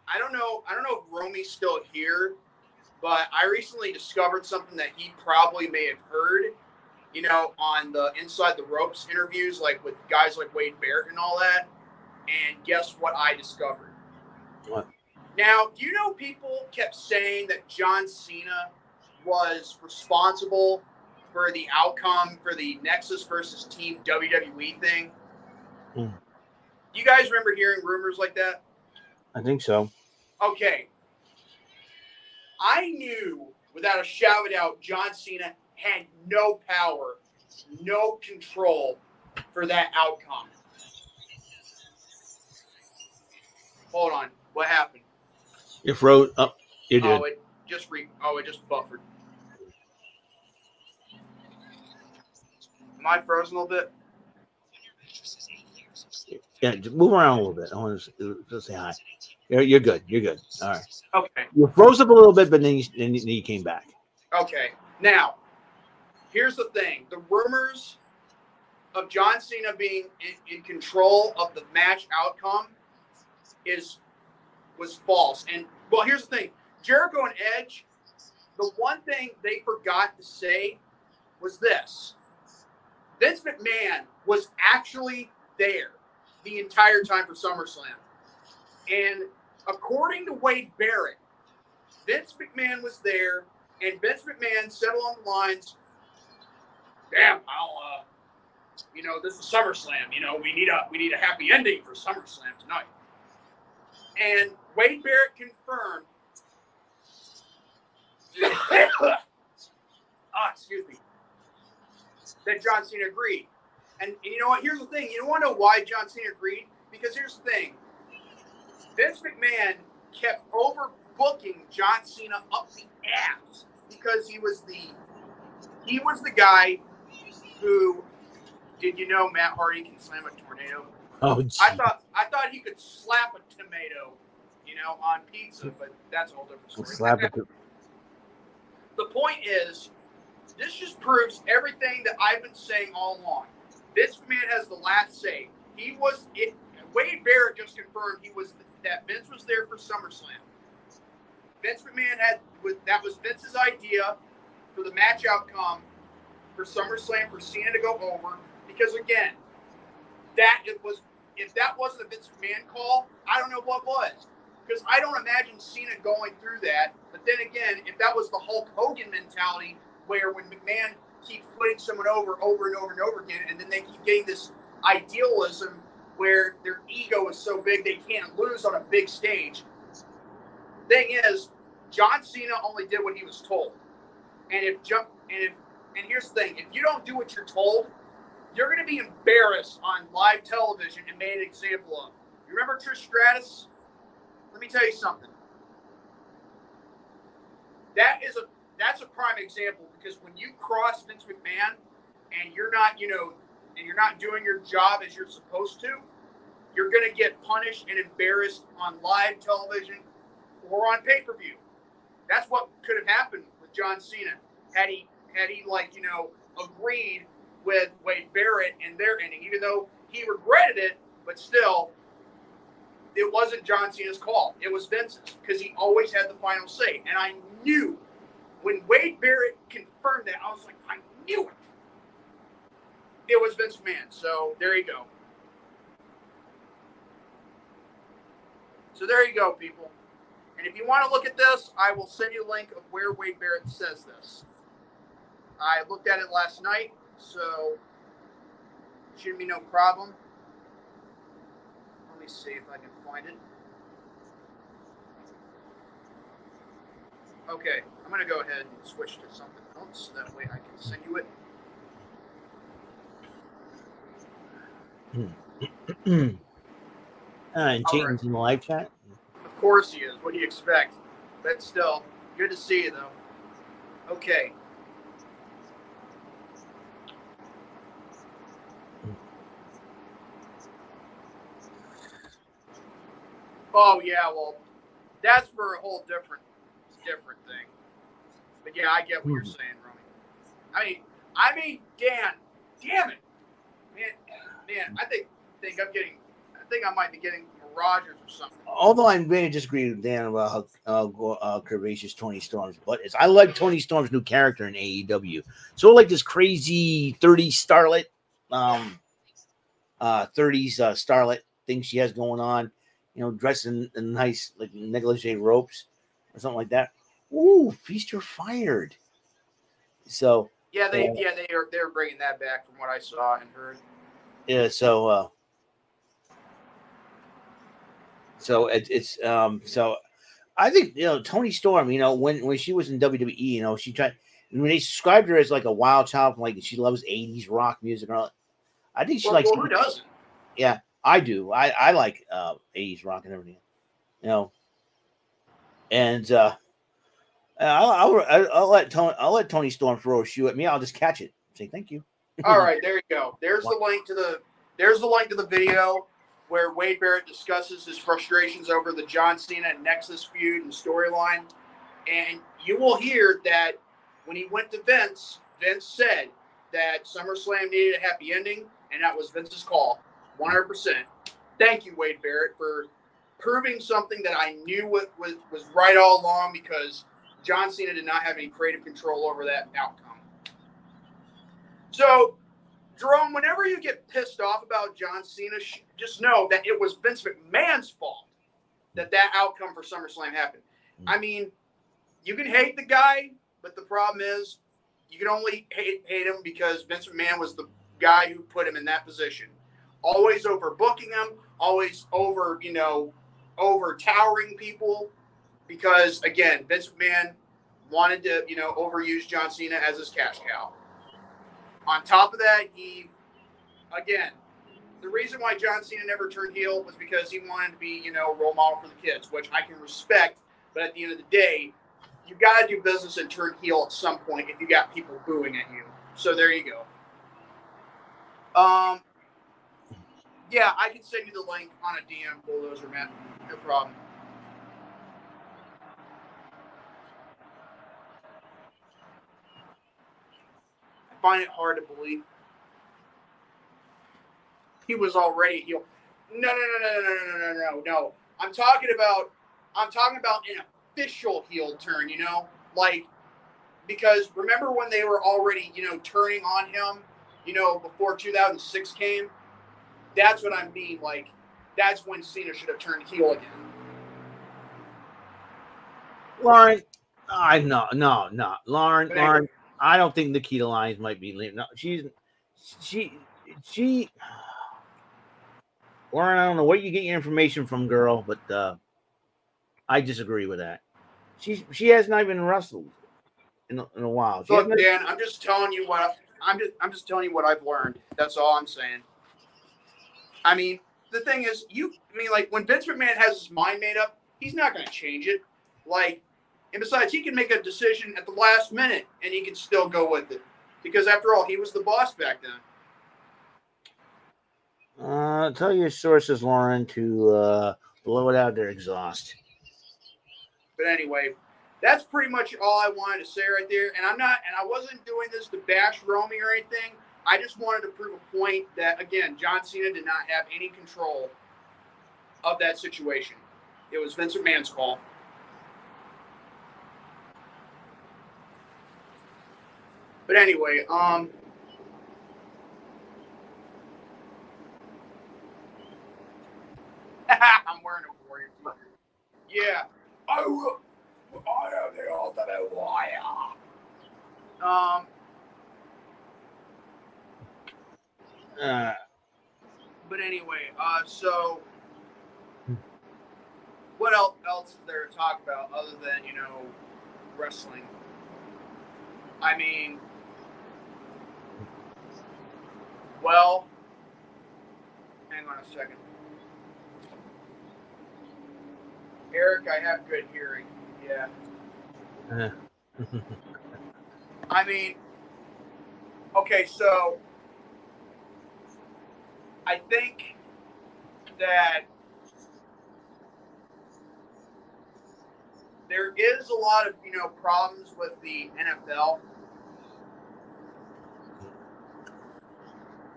Speaker 1: I don't know. I don't know if Romy's still here, but I recently discovered something that he probably may have heard. You know, on the inside the ropes interviews, like with guys like Wade Barrett and all that. And guess what I discovered?
Speaker 3: What?
Speaker 1: Now, do you know people kept saying that John Cena was responsible for the outcome for the Nexus versus Team WWE thing?
Speaker 3: Hmm.
Speaker 1: You guys remember hearing rumors like that?
Speaker 3: I think so.
Speaker 1: Okay. I knew without a shout out John Cena had no power, no control for that outcome. Hold on. What happened?
Speaker 3: It Road up, you did.
Speaker 1: Oh, it just re oh it just buffered. Am I frozen a little bit?
Speaker 3: Yeah, just move around a little bit. I want to uh, just say hi. You're, you're good. You're good. All right.
Speaker 1: Okay.
Speaker 3: You froze up a little bit, but then you, then you, then you came back.
Speaker 1: Okay. Now, here's the thing: the rumors of John Cena being in, in control of the match outcome is was false. And well, here's the thing: Jericho and Edge. The one thing they forgot to say was this: Vince McMahon was actually there the entire time for SummerSlam, and according to Wade Barrett, Vince McMahon was there and Vince McMahon said along the lines, "Damn, I'll, uh, you know, this is SummerSlam. You know, we need a we need a happy ending for SummerSlam tonight." And Wade Barrett confirmed. ah, excuse me. That John Cena agreed, and, and you know what? Here's the thing. You don't want to know why John Cena agreed because here's the thing. Vince McMahon kept overbooking John Cena up the ass because he was the he was the guy who did you know Matt Hardy can slam a tornado?
Speaker 3: Oh.
Speaker 1: I thought I thought he could slap a tomato, you know, on pizza, but that's a whole different story.
Speaker 3: slap it.
Speaker 1: the point is, this just proves everything that I've been saying all along. This man has the last say. He was it. Wade Barrett just confirmed he was that Vince was there for SummerSlam. Vince McMahon had that was Vince's idea for the match outcome for SummerSlam for Cena to go over because again, that it was if that wasn't a Vince McMahon call, I don't know what was. Because I don't imagine Cena going through that. But then again, if that was the Hulk Hogan mentality, where when McMahon keeps putting someone over, over and over and over again, and then they keep getting this idealism where their ego is so big they can't lose on a big stage. Thing is, John Cena only did what he was told. And if jump and if and here's the thing, if you don't do what you're told, you're gonna be embarrassed on live television and made an example of. You remember Trish Stratus? Let me tell you something. That is a that's a prime example because when you cross Vince McMahon and you're not, you know, and you're not doing your job as you're supposed to, you're going to get punished and embarrassed on live television or on pay-per-view. That's what could have happened with John Cena had he had he like, you know, agreed with Wade Barrett and their ending, even though he regretted it, but still it wasn't John Cena's call. It was Vince's because he always had the final say. And I knew when Wade Barrett confirmed that, I was like, I knew it. It was Vince McMahon. So there you go. So there you go, people. And if you want to look at this, I will send you a link of where Wade Barrett says this. I looked at it last night, so shouldn't be no problem. Let me see if I can find it. Okay, I'm going to go ahead and switch to something else. That way I can send you it.
Speaker 3: Uh, and Chayton's in the live chat.
Speaker 1: Of course he is. What do you expect? But still, good to see you, though. Okay. Oh yeah, well, that's for a whole different, different thing. But yeah, I get what you're saying, Romy. I mean, I mean, Dan, damn it, man, man. I think think I'm getting. I think I might be getting mirages or something.
Speaker 3: Although I'm going to disagree with Dan about how uh, uh, curvaceous Toni Storm's butt is. I like Toni Storm's new character in AEW. So like this crazy 30s starlet, um, uh, 30s uh, starlet thing she has going on. You know, dressed in, in nice like negligee ropes or something like that. Ooh, feast or fired. So
Speaker 1: Yeah, they
Speaker 3: Yeah.
Speaker 1: yeah they are they're bringing that back from what I saw and heard.
Speaker 3: yeah, so uh, so it, it's um, so I think you know Toni Storm. You know when when she was in WWE, you know she tried when they described her as like a wild child, like she loves '80s rock music. And all, I think she
Speaker 1: Well,
Speaker 3: likes.
Speaker 1: well, who doesn't?
Speaker 3: Yeah, I do. I I like uh, '80s rock and everything. You know, and uh, I'll, I'll I'll let Tony I'll let Toni Storm throw a shoe at me. I'll just catch it. Say thank you.
Speaker 1: All right, there you go. There's the link to the there's the link to the video where Wade Barrett discusses his frustrations over the John Cena and Nexus feud and storyline. And you will hear that when he went to Vince, Vince said that SummerSlam needed a happy ending, and that was Vince's call, 100%. Thank you, Wade Barrett, for proving something that I knew was, was, was right all along because John Cena did not have any creative control over that outcome. So, Jerome, whenever you get pissed off about John Cena, just know that it was Vince McMahon's fault that that outcome for SummerSlam happened. Hmm. I mean, you can hate the guy, but the problem is you can only hate, hate him because Vince McMahon was the guy who put him in that position. Always overbooking him, always over, you know, over towering people because again, Vince McMahon wanted to, you know, overuse John Cena as his cash cow. On top of that, he again, the reason why John Cena never turned heel was because he wanted to be, you know, role model for the kids, which I can respect. But at the end of the day, you got to do business and turn heel at some point if you got people booing at you. So there you go. Um, yeah, I can send you the link on a DM, bulldozer man. No problem. I find it hard to believe he was already heel. No, no, no, no, no, no, no, no, no, no. I'm talking about. I'm talking about an official heel turn. You know, like because remember when they were already, you know, turning on him, you know, before 2006 came. That's what I mean. Like that's when Cena should have turned heel again.
Speaker 3: Lauren, I no, no, no, Lauren,
Speaker 1: But.
Speaker 3: Lauren. I don't think Nikita Lyons might be leaving. No, she's she she. Lauren, I don't know where you get your information from, girl, but uh I disagree with that. She's she has not even wrestled in a, in a while. She
Speaker 1: Look, Dan, I'm just telling you what I'm just I'm just telling you what I've learned. That's all I'm saying. I mean, the thing is, you I mean, like when Vince McMahon has his mind made up, he's not going to change it. Like, and besides, he can make a decision at the last minute, and he can still go with it because after all, he was the boss back then.
Speaker 3: Uh, tell your sources, Lauren, to uh, blow it out their exhaust.
Speaker 1: But anyway, that's pretty much all I wanted to say right there. And I'm not, and I wasn't doing this to bash Romy or anything. I just wanted to prove a point that again, John Cena did not have any control of that situation. It was Vince McMahon's call. But anyway, um, I'm wearing a Warrior t-shirt. Yeah. I will. I am the ultimate warrior. Um,
Speaker 3: Uh,
Speaker 1: but anyway, uh, so what else, else is there to talk about other than you know wrestling? I mean, well, hang on a second. Eric, I have good hearing. Yeah.
Speaker 3: uh,
Speaker 1: I mean, okay, so I think that there is a lot of you know problems with the NFL.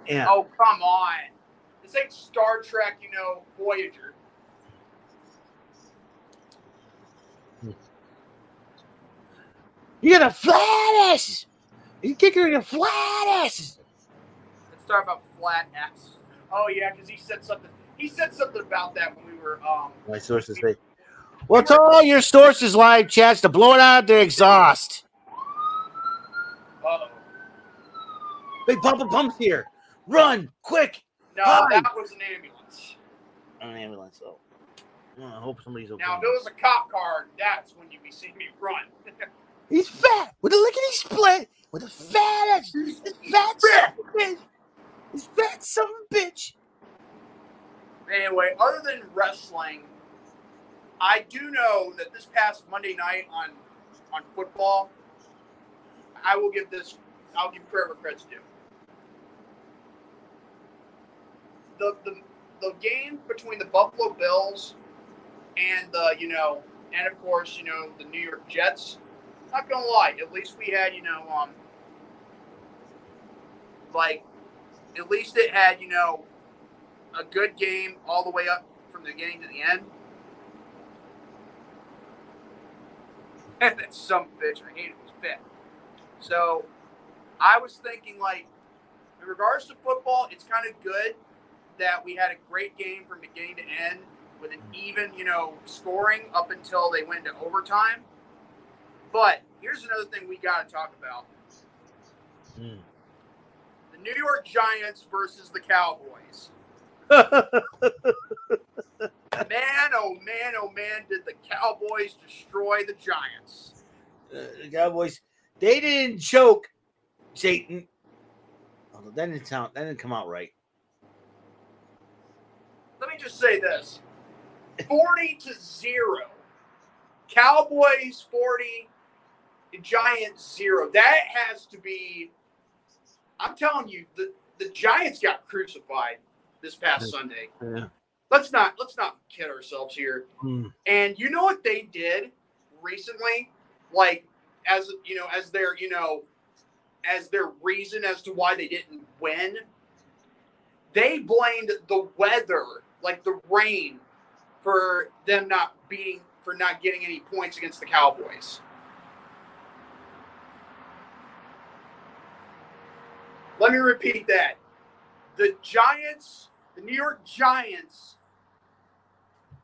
Speaker 3: yeah.
Speaker 1: Oh come on, this ain't Star Trek, you know, Voyager.
Speaker 3: You got a flat ass. You kick her in the flat ass.
Speaker 1: Let's talk about flat ass. Oh yeah, because he said something. He said something about that when we were um.
Speaker 3: My sources say. Well, tell all your sources, live chats, to blow it out their exhaust.
Speaker 1: Uh-oh.
Speaker 3: Big Papa Pump's here. Run, quick.
Speaker 1: No,
Speaker 3: Hi.
Speaker 1: that was an ambulance.
Speaker 3: An ambulance, though. Well, I hope somebody's okay.
Speaker 1: Now, if it was a cop car, that's when you'd be seeing me run.
Speaker 3: He's fat with a lickety split with a fat ass. He's fat of a bitch.
Speaker 1: anyway, other than wrestling, I do know that this past Monday night on on football, I will give this. I'll give credit where credit's due. the the the game between the Buffalo Bills and the you know and of course you know the New York Jets. Not gonna lie, at least we had you know um like at least it had you know a good game all the way up from the beginning to the end. And then some bitch I hated was fit. So I was thinking like in regards to football, it's kind of good that we had a great game from the beginning to end with an even, you know, scoring up until they went to overtime. But here's another thing we got to talk about:
Speaker 3: Mm.
Speaker 1: The New York Giants versus the Cowboys. Man, oh man, oh man, did the Cowboys destroy the Giants?
Speaker 3: Uh, the Cowboys, they didn't choke Satan. Although that didn't sound that didn't come out right.
Speaker 1: Let me just say this 40 to 0. Cowboys 40, Giants 0. That has to be, I'm telling you, the, the Giants got crucified this past. Sunday.
Speaker 3: Yeah.
Speaker 1: Let's not let's not kid ourselves here.
Speaker 3: Mm.
Speaker 1: And you know what they did recently? Like as you know, as their you know, as their reason as to why they didn't win, they blamed the weather, like the rain, for them not beating for not getting any points against the Cowboys. Let me repeat that. The Giants, the New York Giants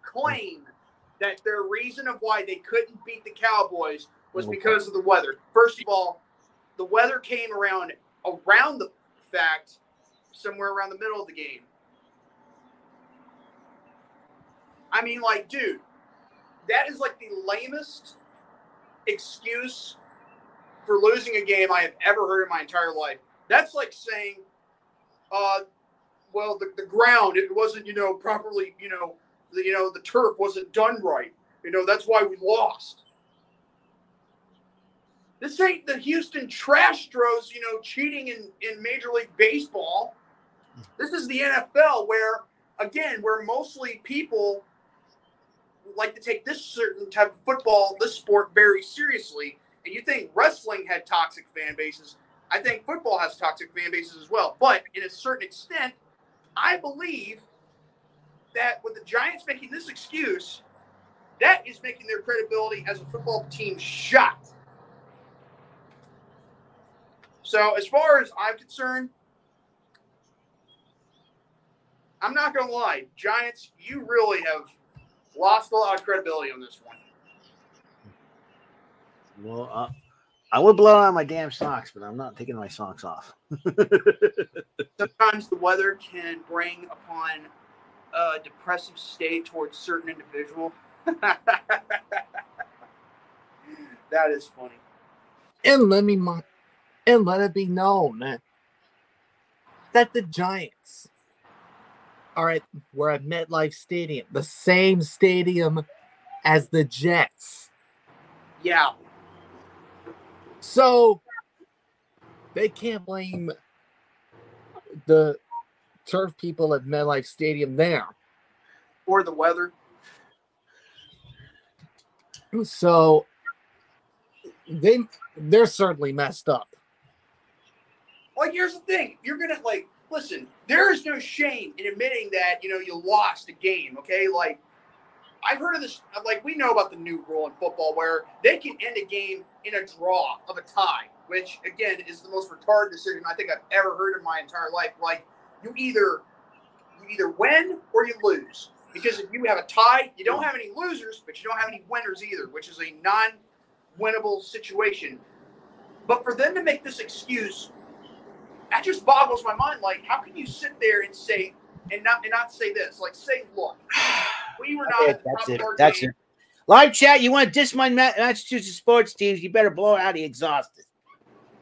Speaker 1: claim that their reason of why they couldn't beat the Cowboys was
Speaker 3: mm-hmm.
Speaker 1: because of the weather. First of all, the weather came around around the fact somewhere around the middle of the game. I mean, like, dude, that is like the lamest excuse for losing a game I have ever heard in my entire life. That's like saying, uh, well, the, the ground, it wasn't, you know, properly, you know, the, you know, the turf wasn't done right. You know, that's why we lost. This ain't the Houston Trastros, you know, cheating in, in Major League Baseball. This is the NFL where, again, where mostly people like to take this certain type of football, this sport very seriously. And you think wrestling had toxic fan bases. I think football has toxic fan bases as well. But in a certain extent, I believe that with the Giants making this excuse, that is making their credibility as a football team shot. So, as far as I'm concerned, I'm not going to lie. Giants, you really have lost a lot of credibility on this one.
Speaker 3: Well, uh, I would blow out my damn socks, but I'm not taking my socks off.
Speaker 1: Sometimes the weather can bring upon a depressive state towards certain individual. that is funny.
Speaker 2: And let me mo- and let it be known that the Giants are at we're at MetLife Stadium, the same stadium as the Jets.
Speaker 1: Yeah.
Speaker 2: So they can't blame the turf people at MetLife Stadium there.
Speaker 1: Or the weather.
Speaker 2: So they they're certainly messed up.
Speaker 1: Like, here's the thing: you're gonna like listen. There is no shame in admitting that you know you lost a game. Okay, like I've heard of this. Like we know about the new rule in football where they can end a game in a draw of a tie, which again is the most retarded decision I think I've ever heard in my entire life. Like you either you either win or you lose. Because if you have a tie, you don't have any losers, but you don't have any winners either, which is a non-winnable situation. But for them to make this excuse that just boggles my mind. Like, how can you sit there and say and not and not say this? Like, say, look, we were not
Speaker 3: Okay, that's it. That's it. Live chat. You want to diss my Massachusetts sports teams? You better blow out the exhausted.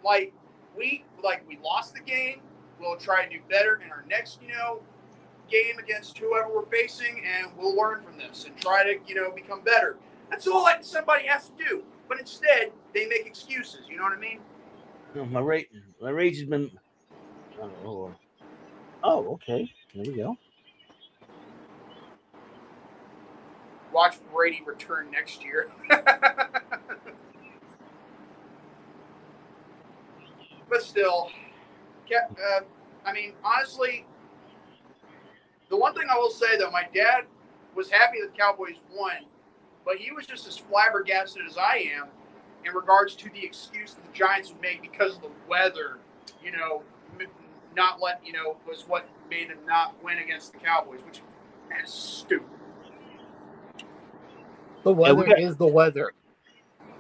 Speaker 1: Like, we like we lost the game. We'll try to do better in our next, you know, game against whoever we're facing, and we'll learn from this and try to, you know, become better. That's all that somebody has to do. But instead, they make excuses. You know what I mean?
Speaker 3: No, my rage, my rage has been. Oh. Oh, oh. oh okay. There we go.
Speaker 1: Watch Brady return next year. but still, uh, I mean, honestly, the one thing I will say though, my dad was happy that the Cowboys won, but he was just as flabbergasted as I am in regards to the excuse that the Giants would make because of the weather. You know, not let you know was what made them not win against the Cowboys, which is stupid.
Speaker 2: The
Speaker 3: Yeah, we
Speaker 2: weather
Speaker 3: got-
Speaker 2: is the weather.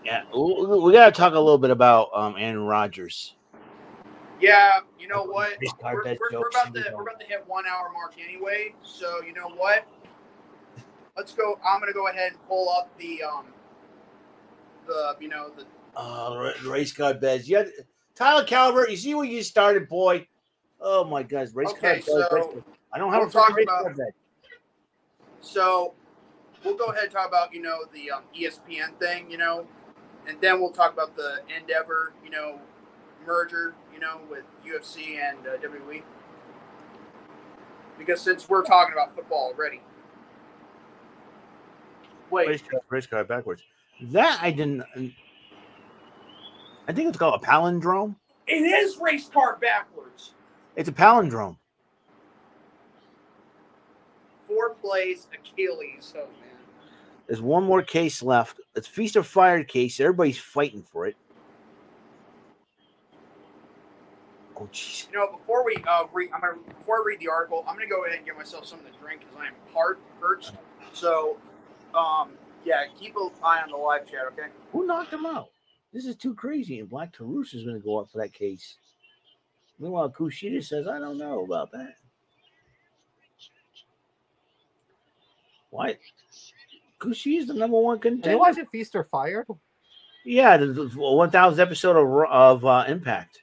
Speaker 3: Yeah, we, we got to talk a little bit about um Aaron Rodgers.
Speaker 1: Yeah, you know what? We're, we're, we're about to
Speaker 3: we
Speaker 1: we're about to hit one hour mark anyway. So you know what? Let's go. I'm gonna go ahead and pull up the um the you know the
Speaker 3: Uh, race card bets. Yeah, Tyler Calvert. You see where you started, boy. Oh my gosh, race
Speaker 1: Okay,
Speaker 3: card bets.
Speaker 1: so
Speaker 3: I don't have
Speaker 1: we'll
Speaker 3: a
Speaker 1: talk about-
Speaker 3: card bet.
Speaker 1: so we'll go ahead and talk about you know the um, ESPN thing, you know, and then we'll talk about the Endeavor, you know, merger, you know, with UFC and uh, WWE. Because since we're talking about football already. Wait,
Speaker 3: Race card, race card backwards. That I didn't. I think it's called a palindrome.
Speaker 1: it is race car backwards.
Speaker 3: It's a palindrome.
Speaker 1: Four plays Achilles. Man.
Speaker 3: There's one more case left. It's feast or fire case. Everybody's fighting for it. Oh jeez.
Speaker 1: You know, before we uh, read, I'm gonna before I read the article, I'm gonna go ahead and get myself something to drink because I am hard perched. So, um, yeah, keep an eye on the live chat, okay?
Speaker 3: Who knocked him out? This is too crazy. And Black Taurus is to go up for that case. Meanwhile, Kushida says, I don't know about that. Why? Kushida's the number one
Speaker 2: you
Speaker 3: contender.
Speaker 2: watching Feast or Fire?
Speaker 3: Yeah, the, the 1000th episode of, of uh, Impact.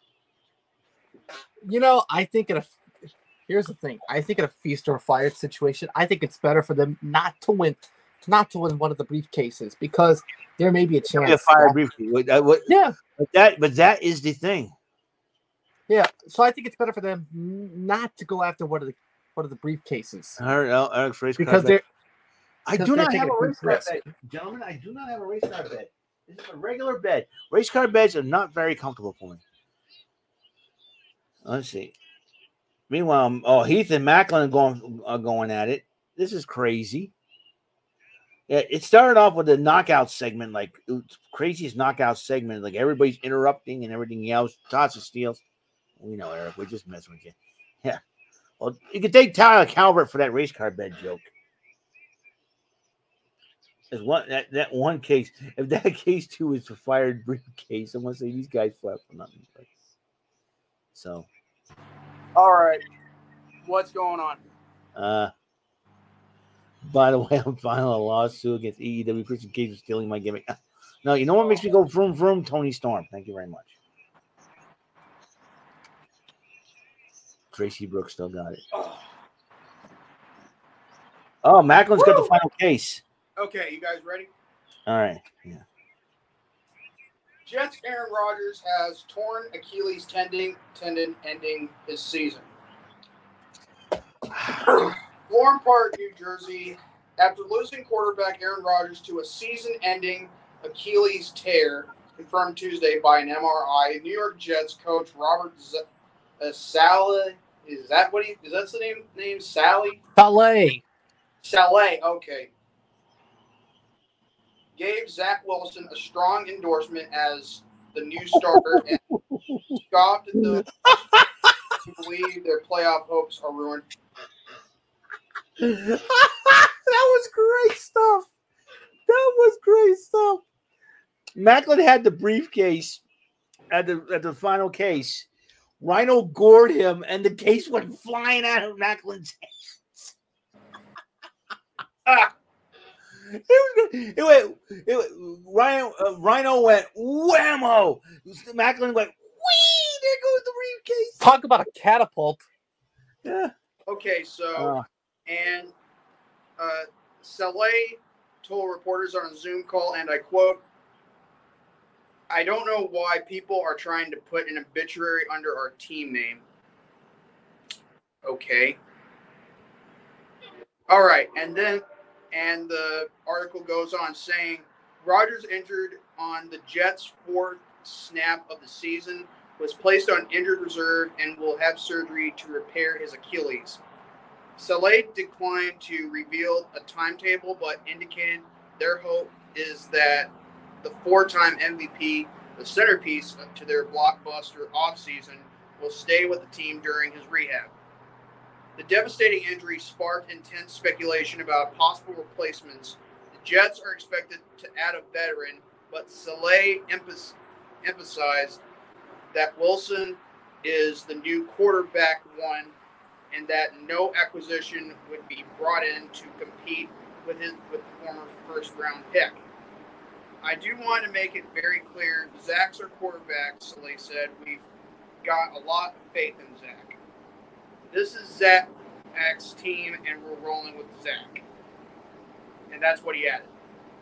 Speaker 2: You know, I think in a here's the thing. I think in a feast or fire situation, I think it's better for them not to win, not to win one of the briefcases because there may be a chance.
Speaker 3: Yeah, fire
Speaker 2: that-
Speaker 3: briefly. What- uh,
Speaker 2: yeah,
Speaker 3: But that, but that is the thing.
Speaker 2: yeah. So I think it's better for them not to go after one of the one of the briefcases
Speaker 3: I heard Al- Alex race
Speaker 2: because they're
Speaker 3: I do not have a race car bed, gentlemen. I do not have a race car bed. This is a regular bed. Race car beds are not very comfortable for me. Let's see. Meanwhile, um, oh Heath and Maclin are going are going at it. This is crazy. Yeah, it started off with a knockout segment, like craziest knockout segment, like everybody's interrupting and everything else. Tots of steals. We know, Eric. We're just messing with you. Yeah. Well, you could take Tyler Calvert for that race car bed joke. There's one that, that one case. If that case too is a fired briefcase, I'm gonna say these guys flat for nothing. So,
Speaker 1: All right, what's going on?
Speaker 3: uh, by the way, I'm filing a lawsuit against AEW Christian Cage for stealing my gimmick. No, you know what makes me go vroom vroom? Toni Storm. Thank you very much. Traci Brooks still got it.
Speaker 1: Oh,
Speaker 3: Oh, Maclin's got the final case.
Speaker 1: Okay, you guys ready?
Speaker 3: All right. Yeah.
Speaker 1: Jets Aaron Rodgers has torn Achilles tendon, tendon ending his season. Florham Park, New Jersey, after losing quarterback Aaron Rodgers to a season-ending Achilles tear, confirmed Tuesday by an MRI, New York Jets coach Robert Z- uh, Saleh, is that what he is? That the name? Name Sally?
Speaker 2: Ballet.
Speaker 1: Saleh, okay. Gave Zach Wilson a strong endorsement as the new starter and scoffed at the who believe their playoff hopes are ruined.
Speaker 3: that was great stuff. That was great stuff. Maclin had the briefcase at the at the final case. Rhino gored him, and the case went flying out of Maclin's hands.
Speaker 1: Ah,
Speaker 3: It, was, good. it went. It went Rhino, uh, Rhino went whammo. Maclin went whee. There goes the briefcase.
Speaker 2: Talk about a catapult.
Speaker 3: Yeah.
Speaker 1: okay, so
Speaker 3: Uh,
Speaker 1: and uh, Saleh told reporters on a Zoom call, and I quote, I don't know why people are trying to put an obituary under our team name. Okay. All right, and then and the article goes on saying Rodgers injured on the Jets' fourth snap of the season was placed on injured reserve and will have surgery to repair his Achilles. Saleh declined to reveal a timetable, but indicated their hope is that the four-time MVP, the centerpiece to their blockbuster offseason, will stay with the team during his rehab. The devastating injury sparked intense speculation about possible replacements. The Jets are expected to add a veteran, but Saleh emphasized that Wilson is the new quarterback one and that no acquisition would be brought in to compete with his with the former first round pick. I do want to make it very clear Zach's our quarterback, Saleh said. We've got a lot of faith in Zach. This is Zach's team, and we're rolling with Zach. And that's what he added.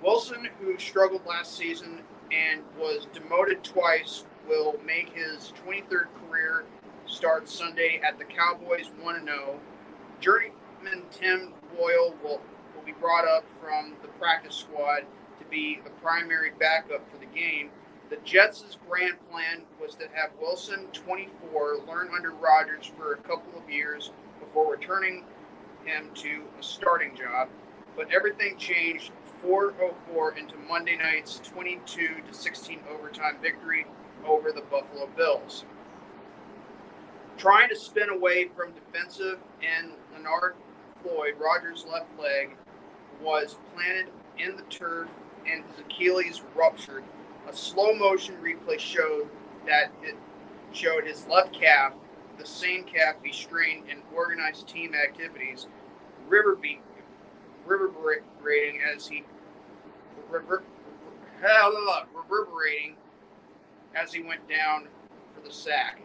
Speaker 1: Wilson, who struggled last season and was demoted twice, will make his 23rd career start Sunday at the Cowboys 1 0. Journeyman Tim Boyle will, will be brought up from the practice squad to be the primary backup for the game. The Jets' grand plan was to have Wilson, 24, learn under Rodgers for a couple of years before returning him to a starting job. But everything changed 404 into Monday night's 22 to 16 overtime victory over the Buffalo Bills. Trying to spin away from defensive and Leonard Floyd, Rodgers' left leg, was planted in the turf and his Achilles ruptured. A slow motion replay showed that it showed his left calf, the same calf he strained in organized team activities, river reverberating as he rever, reverberating as he went down for the sack.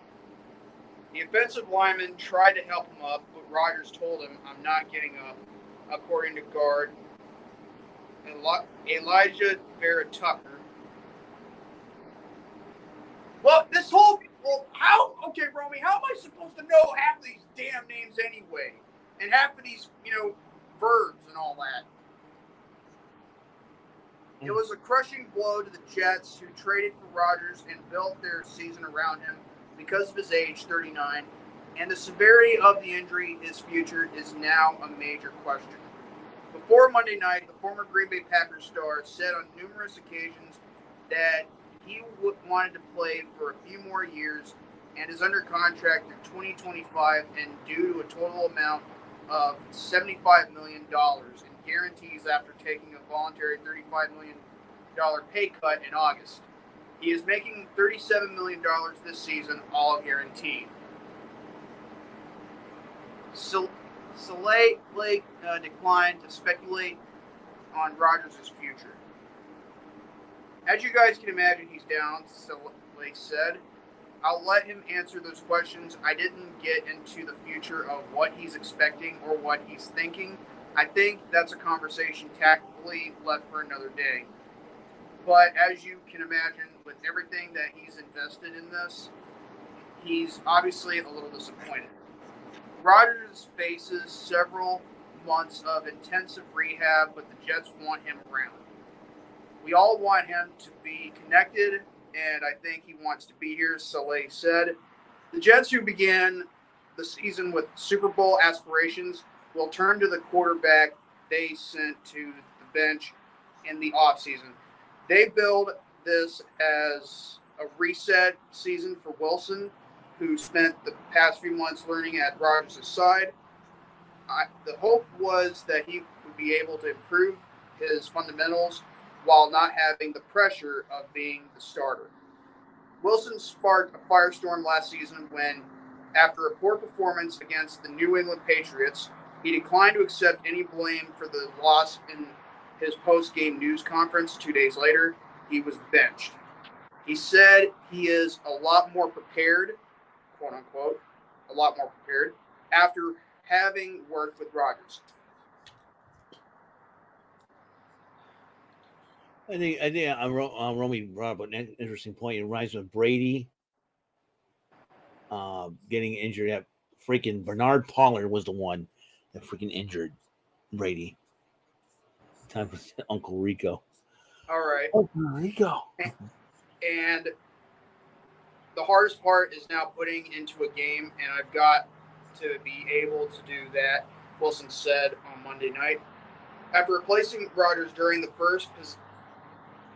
Speaker 1: The offensive lineman tried to help him up, but Rodgers told him, I'm not getting up, according to guard Elijah Vera Tucker. Well, this whole well, how okay, Romy, how am I supposed to know half of these damn names anyway? And half of these, you know, verbs and all that. It hmm. was a crushing blow to the Jets, who traded for Rodgers and built their season around him because of his age, 39, and the severity of the injury, his future is now a major question. Before Monday night, the former Green Bay Packers star said on numerous occasions that he wanted to play for a few more years and is under contract through 2025 and due to a total amount of $75 million in guarantees after taking a voluntary $35 million pay cut in August. He is making $37 million this season, all guaranteed. So, Saleh Blake uh, declined to speculate on Rodgers' future. As you guys can imagine, he's down, so Saleh said. I'll let him answer those questions. I didn't get into the future of what he's expecting or what he's thinking. I think that's a conversation tactfully left for another day. But as you can imagine, with everything that he's invested in this, he's obviously a little disappointed. Rodgers faces several months of intensive rehab, but the Jets want him around. We all want him to be connected, and I think he wants to be here, Saleh said. The Jets, who began the season with Super Bowl aspirations, will turn to the quarterback they sent to the bench in the offseason. They build this as a reset season for Wilson, who spent the past few months learning at Rodgers' side. I, the hope was that he would be able to improve his fundamentals while not having the pressure of being the starter. Wilson sparked a firestorm last season when, after a poor performance against the New England Patriots, he declined to accept any blame for the loss in his post game news conference two days later. He was benched. He said he is a lot more prepared, quote unquote, a lot more prepared after having worked with Rodgers.
Speaker 3: I think I think uh, uh, Romy brought up an interesting point. It reminds me of Brady uh, getting injured at freaking Bernard Pollard was the one that freaking injured Brady. Time for Uncle Rico.
Speaker 1: All right.
Speaker 3: Uncle Rico.
Speaker 1: And the hardest part is now putting into a game, and I've got to be able to do that. Wilson said on Monday night. After replacing Rodgers during the first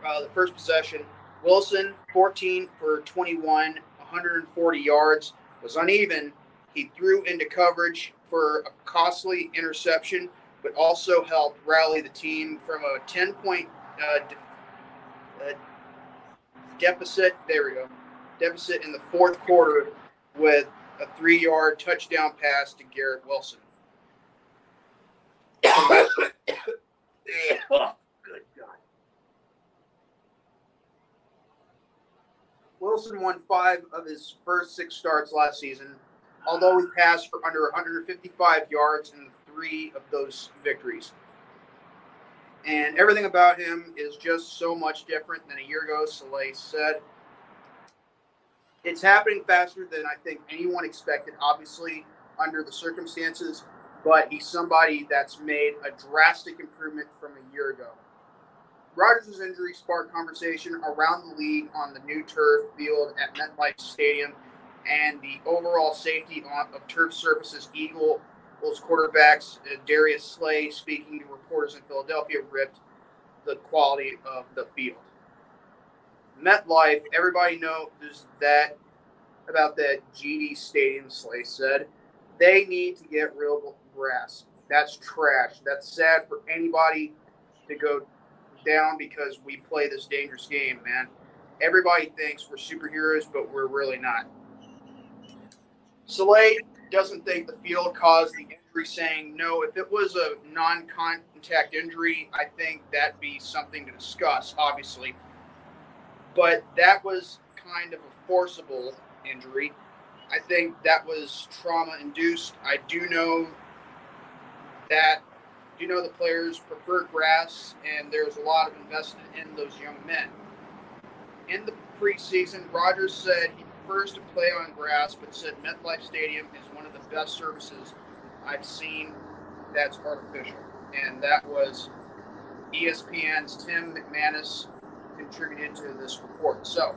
Speaker 1: uh, the first possession, Wilson, 14 for 21, 140 yards, was uneven. He threw into coverage for a costly interception, but also helped rally the team from a 10 point uh, de- uh, deficit. There we go. Deficit in the fourth quarter with a three yard touchdown pass to Garrett Wilson. oh, good God. Wilson won five of his first six starts last season, although he passed for under 155 yards in three of those victories. And everything about him is just so much different than a year ago, Saleh said. It's happening faster than I think anyone expected, obviously, under the circumstances, but he's somebody that's made a drastic improvement from a year ago. Rodgers' injury sparked conversation around the league on the new turf field at MetLife Stadium and the overall safety of turf surfaces. Eagles quarterbacks uh, Darius Slay, speaking to reporters in Philadelphia, ripped the quality of the field. MetLife, everybody knows that about that GD Stadium, Slay said. They need to get real grass. That's trash. That's sad for anybody to go down because we play this dangerous game, man. Everybody thinks we're superheroes, but we're really not. Saleh doesn't think the field caused the injury, saying no. If it was a non-contact injury, I think that'd be something to discuss, obviously. But that was kind of a forcible injury. I think that was trauma-induced. I do know that you know the players prefer grass, and there's a lot of investment in those young men. In the preseason, Rodgers said he prefers to play on grass, but said MetLife Stadium is one of the best surfaces I've seen that's artificial. And that was ESPN's Tim McManus contributed to this report. So,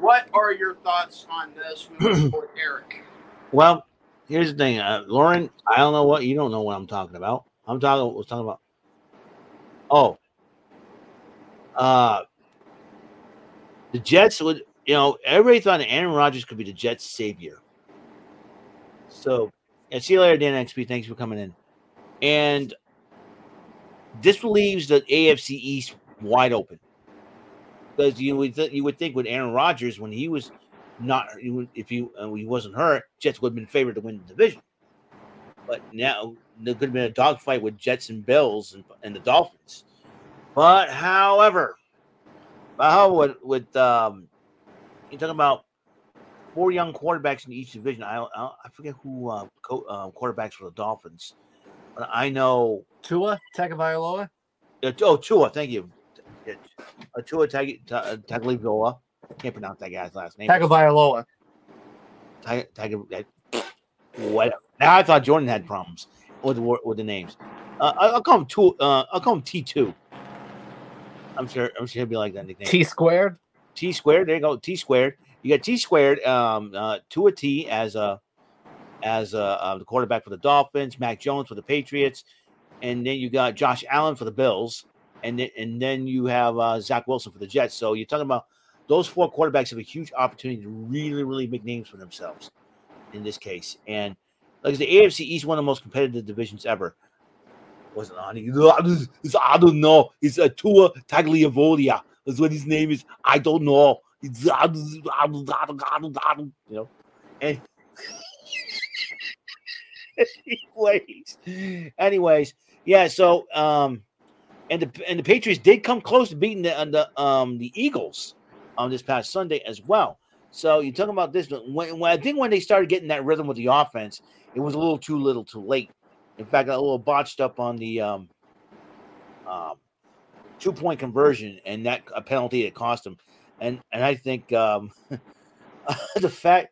Speaker 1: what are your thoughts on this Eric?
Speaker 3: Well, here's the thing, uh, Lauren. I don't know what you don't know what I'm talking about. I'm talking. Was talking about. Oh, uh, the Jets would. You know, everybody thought Aaron Rodgers could be the Jets' savior. So, and see you later, Dan XP. Thanks for coming in. And this leaves the AFC East wide open because you would th- you would think with Aaron Rodgers when he was not if he uh, he wasn't hurt, Jets would have been favored to win the division. But now there could have been a dogfight with Jets and Bills and, and the Dolphins. But however, how with with um, you're talking about four young quarterbacks in each division. I I, I forget who uh, co- uh, quarterbacks for the Dolphins, but I know
Speaker 2: Tua Tagovailoa.
Speaker 3: Uh, oh, Tua, thank you. Uh, Tua Tag- uh, Tagovailoa. Can't pronounce that guy's last name.
Speaker 2: Tagovailoa.
Speaker 3: Tag, Tag, whatever. Now I thought Jordan had problems with the with the names. Uh, I'll call him two. Uh, I'll call him T two. I'm sure. I'm sure he'll be like that nickname.
Speaker 2: T squared.
Speaker 3: T squared. There you go. T squared. You got T squared. Um, uh, to a T as a as a, uh, the quarterback for the Dolphins. Mac Jones for the Patriots, and then you got Josh Allen for the Bills, and then and then you have uh, Zach Wilson for the Jets. So you're talking about those four quarterbacks have a huge opportunity to really, really make names for themselves in this case. And like the AFC East, one of the most competitive divisions ever. Wasn't on it. I don't know. It's a Tua Tagliavolia. That's what his name is. I don't know. It's, you know, and anyways, anyways, yeah. So, um, and the and the Patriots did come close to beating the the um the Eagles on this past Sunday as well. So you're talking about this. When, when I think when they started getting that rhythm with the offense, it was a little too little, too late. In fact, a little botched up on the um, um, two point conversion and that a penalty that cost him. And and I think um, the fact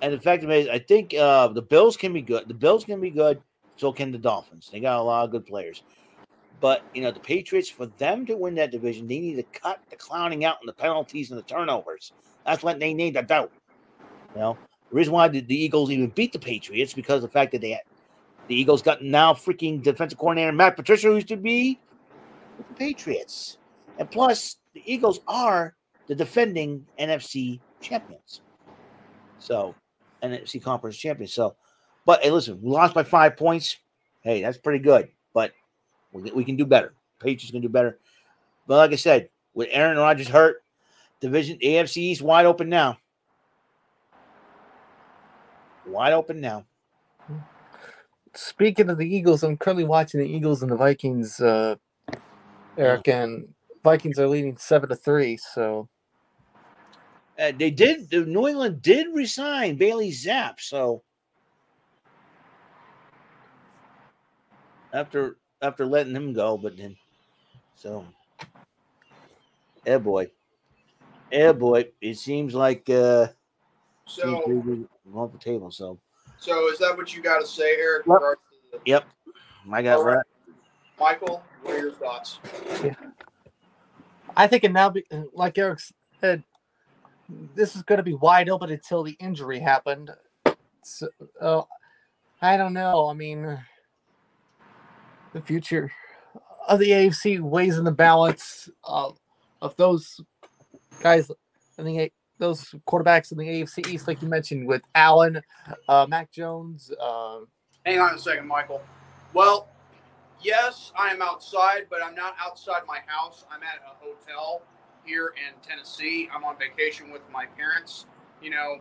Speaker 3: and the fact is, I think uh, the Bills can be good. The Bills can be good. So can the Dolphins. They got a lot of good players. But you know, the Patriots, for them to win that division, they need to cut the clowning out and the penalties and the turnovers. That's what they need to do. You know, the reason why the, the Eagles even beat the Patriots because of the fact that they had, the Eagles got now freaking defensive coordinator Matt Patricia who used to be with the Patriots. And plus, the Eagles are the defending NFC champions. So, NFC conference champions. So, but hey, listen, we lost by five points. Hey, that's pretty good. But we, we can do better. Patriots can do better. But like I said, with Aaron Rodgers hurt, division AFC East wide open now. Wide open now.
Speaker 2: Speaking of the Eagles, I'm currently watching the Eagles and the Vikings, uh, Eric, and Vikings are leading seven to three. So
Speaker 3: Uh, they did. The New England did resign Bailey Zappe. So after after letting him go, but then so eh boy, eh boy, it seems like uh
Speaker 1: So,
Speaker 3: seems off the table. So
Speaker 1: so is that what you got to say, Eric?
Speaker 3: Yep.
Speaker 1: regarding to the-
Speaker 3: yep, I got
Speaker 1: All right.
Speaker 3: that.
Speaker 1: Michael, what are your thoughts? Yeah.
Speaker 2: I think it now, be, like Eric said, this is going to be wide open until the injury happened. So uh, I don't know. I mean, the future of the AFC weighs in the balance of, of those guys in the those quarterbacks in the AFC East, like you mentioned, with Allen, uh, Mac Jones. Uh,
Speaker 1: Hang on a second, Michael. Well, yes, I am outside, but I'm not outside my house. I'm at a hotel here in Tennessee. I'm on vacation with my parents. You know,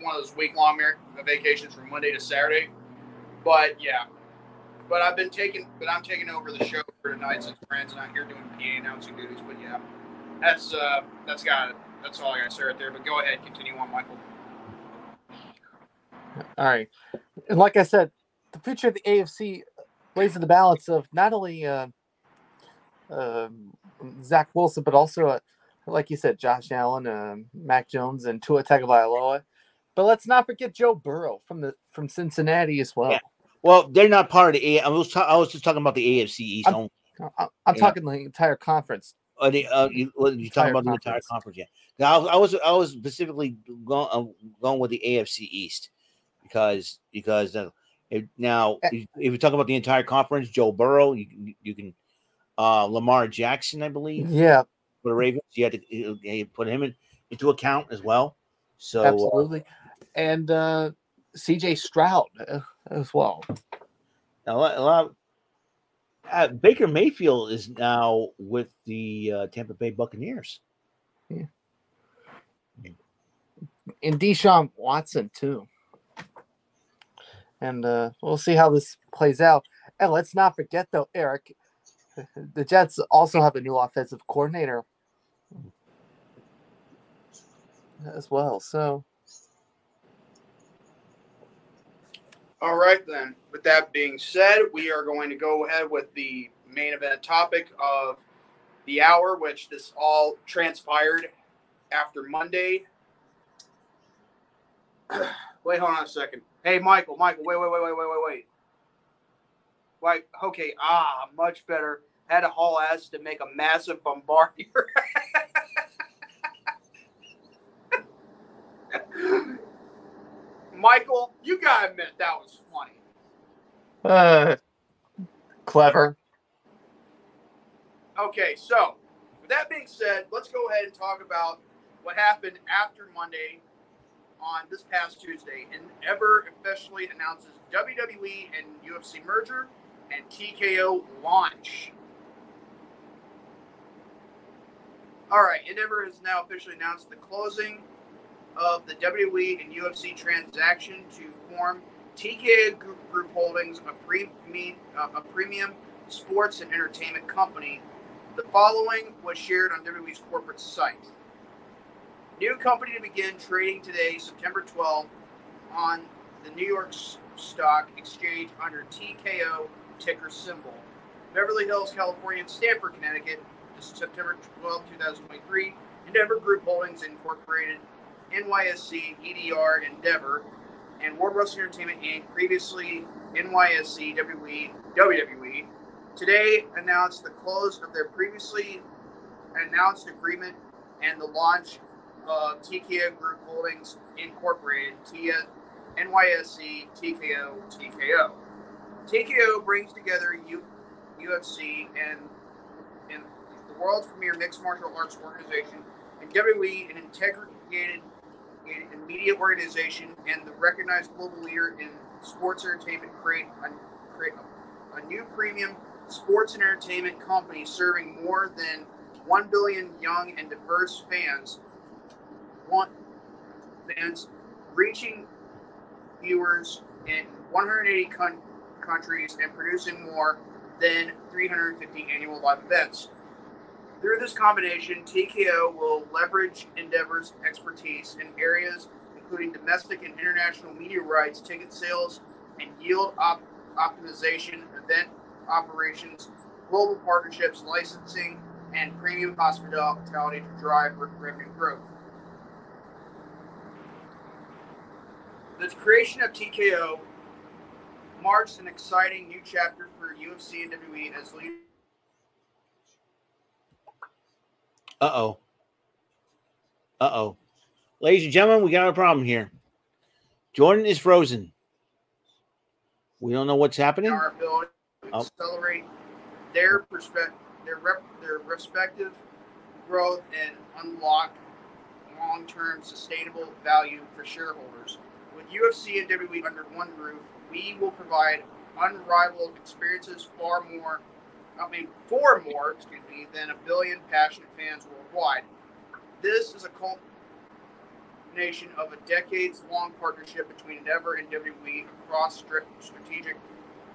Speaker 1: one of those week long vacations from Monday to Saturday. But yeah, but I've been taking, but I'm taking over the show for tonight since Brand's not here doing PA announcing duties. But yeah, that's uh, that's got it. That's all I got to say right there. But go ahead, continue on, Michael.
Speaker 2: All right. And like I said, the future of the AFC weighs in the balance of not only uh, um Zach Wilson, but also, uh, like you said, Josh Allen, uh, Mac Jones, and Tua Tagovailoa. But let's not forget Joe Burrow from the from Cincinnati as well.
Speaker 3: Yeah. Well, they're not part of the. A- I was ta- I was just talking about the AFC East.
Speaker 2: I'm- I'm talking the entire conference.
Speaker 3: Uh, the, uh, you, what, you talking about the entire conference? Yeah. Now, I was, I was I was specifically going uh, going with the AFC East because because uh, if, now
Speaker 2: Eh.
Speaker 3: if you talk about the entire conference, Joe Burrow, you can you can uh, Lamar Jackson, I believe,
Speaker 2: Yeah,
Speaker 3: for the Ravens, you had to you- you put him in, into account as well. So uh,
Speaker 2: absolutely. And uh, CJ Stroud uh, as well.
Speaker 3: lot, a lot uh, Baker Mayfield is now with the uh, Tampa Bay Buccaneers. Yeah.
Speaker 2: and Deshaun Watson too. And uh, we'll see how this plays out. And let's not forget, though, Eric, the Jets also have a new offensive coordinator as well. So
Speaker 1: All right, then. With that being said, we are going to go ahead with the main event topic of the hour, which this all transpired after Monday. wait, hold on a second. Hey, Michael, Michael, wait, wait, wait, wait, wait, wait, wait. Wait, okay, ah, much better. Had to haul ass to make a massive bombardier. Michael, you gotta admit that was funny.
Speaker 2: uh, clever.
Speaker 1: Okay, so with that being said, let's go ahead and talk about what happened after Monday on this past Tuesday. And Ever officially announces WWE and UFC merger and TKO launch. All right, Endeavor has now officially announced the closing of the WWE and UFC transaction to form TKO Group, Holdings, a, pre, uh, a premium sports and entertainment company the following was shared on WWE's corporate site. New company to begin trading today, September 12th, on the New York Stock Exchange under TKO ticker symbol. Beverly Hills, California, and Stamford, Connecticut, this is September 12, 2023. Endeavor Group Holdings Incorporated, NYSE, EDR, Endeavor, and World Wrestling Entertainment Inc., previously NYSE WWE, WWE, today announced the close of their previously announced agreement and the launch of TKO Group Holdings Incorporated, Tia, NYSE, TKO, TKO. TKO brings together U, UFC and, and the world's premier mixed martial arts organization, and WWE, an integrated and media organization, and the recognized global leader in sports entertainment, create a, create a, a new premium sports and entertainment company serving more than 1 billion young and diverse fans. Want fans reaching viewers in 180 con- countries and producing more than 350 annual live events. Through this combination, TKO will leverage Endeavor's expertise in areas including domestic and international media rights, ticket sales, and yield op- optimization, event operations, global partnerships, licensing, and premium hospitality to drive revenue growth. The creation of TKO marks an exciting new chapter for UFC and WWE as leaders.
Speaker 3: Uh oh. Uh oh. Ladies and gentlemen, we got a problem here. Jordan is frozen. We don't know what's happening.
Speaker 1: Our ability to
Speaker 3: Oh.
Speaker 1: accelerate their perspective, their rep, their respective growth and unlock long-term sustainable value for shareholders. With UFC and WWE under one roof, we will provide unrivaled experiences far more, I mean, four more, excuse me, than a billion passionate fans worldwide. This is a culmination of a decades-long partnership between Endeavor and WWE across strategic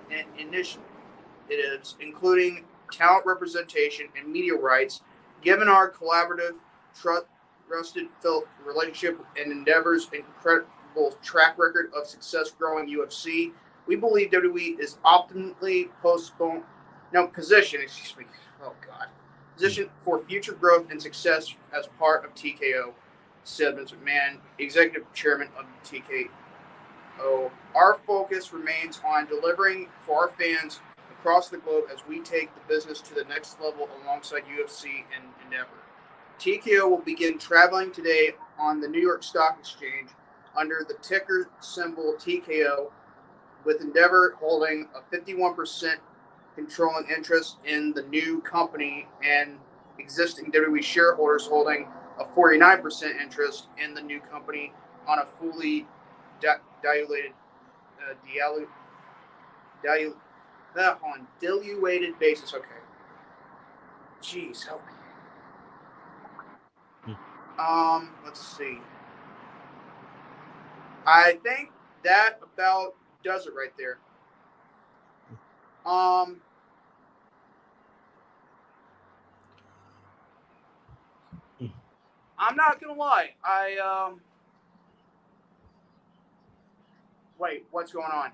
Speaker 1: in- initiatives, including talent representation and media rights. Given our collaborative, trusted felt relationship and Endeavor's incredible track record of success growing UFC, we believe WWE is optimally postponed, no position, excuse me, oh god, position for future growth and success as part of TKO. Said Vince McMahon, executive chairman of TKO. Our focus remains on delivering for our fans across the globe as we take the business to the next level alongside UFC and Endeavor. TKO will begin traveling today on the New York Stock Exchange under the ticker symbol TKO, with Endeavor holding a 51% controlling interest in the new company and existing WWE shareholders holding a 49% interest in the new company on a fully di- diluted, uh, dilu- dilu- uh, on diluted basis. Okay. Jeez, help me. Um, let's see. I think that about does it right there. Um, I'm not gonna lie. I um. Wait, what's going on?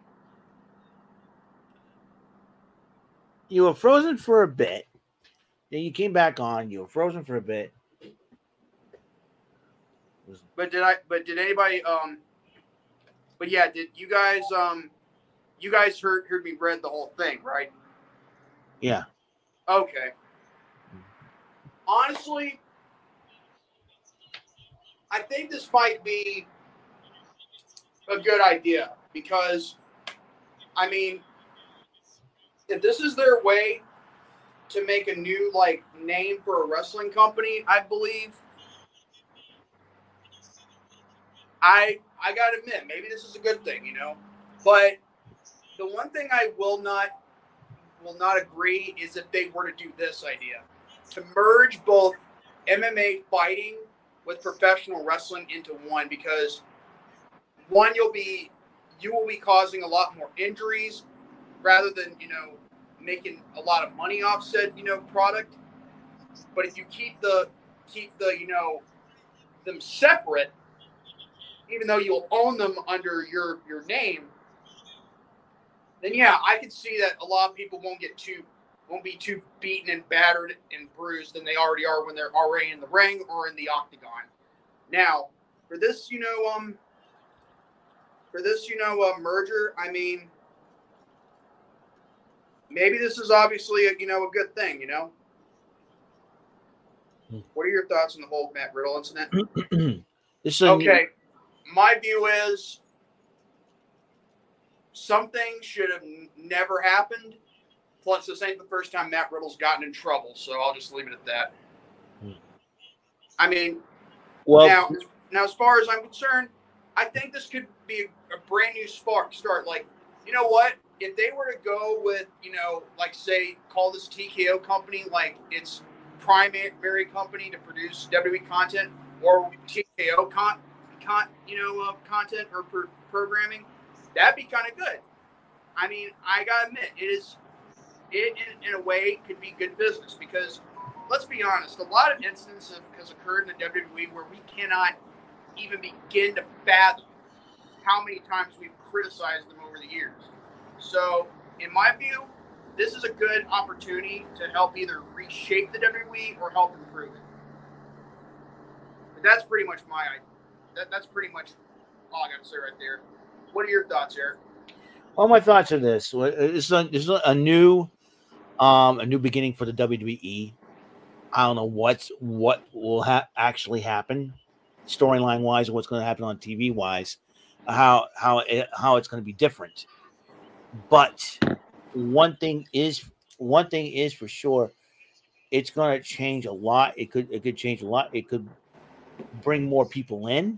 Speaker 3: You were frozen for a bit. Then you came back on. You were frozen for a bit.
Speaker 1: But did I? But did anybody? Um. But yeah, did you guys? Um. You guys heard heard me read the whole thing, right?
Speaker 3: Yeah.
Speaker 1: Okay. Honestly, I think this might be a good idea because, I mean, if this is their way to make a new like name for a wrestling company, I believe. I I gotta admit, maybe this is a good thing, you know. But the one thing I will not will not agree is if they were to do this idea to merge both MMA fighting with professional wrestling into one because one you'll be you will be causing a lot more injuries rather than you know making a lot of money off said you know product. But if you keep the keep the you know them separate even though you'll own them under your your name then yeah i could see that a lot of people won't get too won't be too beaten and battered and bruised than they already are when they're already in the ring or in the octagon now for this you know um for this, you know, uh, merger. I mean, maybe this is obviously a you know a good thing. You know,
Speaker 3: Hmm.
Speaker 1: what are your thoughts on the whole Matt Riddle incident?
Speaker 3: this
Speaker 1: Okay, my view is something should have n- never happened. Plus, this ain't the first time Matt Riddle's gotten in trouble, so I'll just leave it at that.
Speaker 3: Hmm.
Speaker 1: I mean,
Speaker 3: well,
Speaker 1: now, now, as far as I'm concerned, I think this could be a, a brand new spark start. Like, you know what? If they were to go with, you know, like say, call this TKO company like its primary company to produce WWE content or TKO con, con you know, uh, content or per- programming, that'd be kind of good. I mean, I gotta admit, it is, it in, in a way could be good business because let's be honest, a lot of incidents have, has occurred in the WWE where we cannot even begin to fathom how many times we've criticized them over the years. So, in my view, this is a good opportunity to help either reshape the WWE or help improve it. But that's pretty much my that, that's pretty much all I got to say right there. What are your thoughts, Eric?
Speaker 3: Well, my thoughts on this. Is a, is a new, um, a new beginning for the WWE. I don't know what's what will ha- actually happen, storyline wise, what's going to happen on TV wise, how how it, how it's going to be different. But one thing is one thing is for sure, it's going to change a lot. It could it could change a lot. It could bring more people in,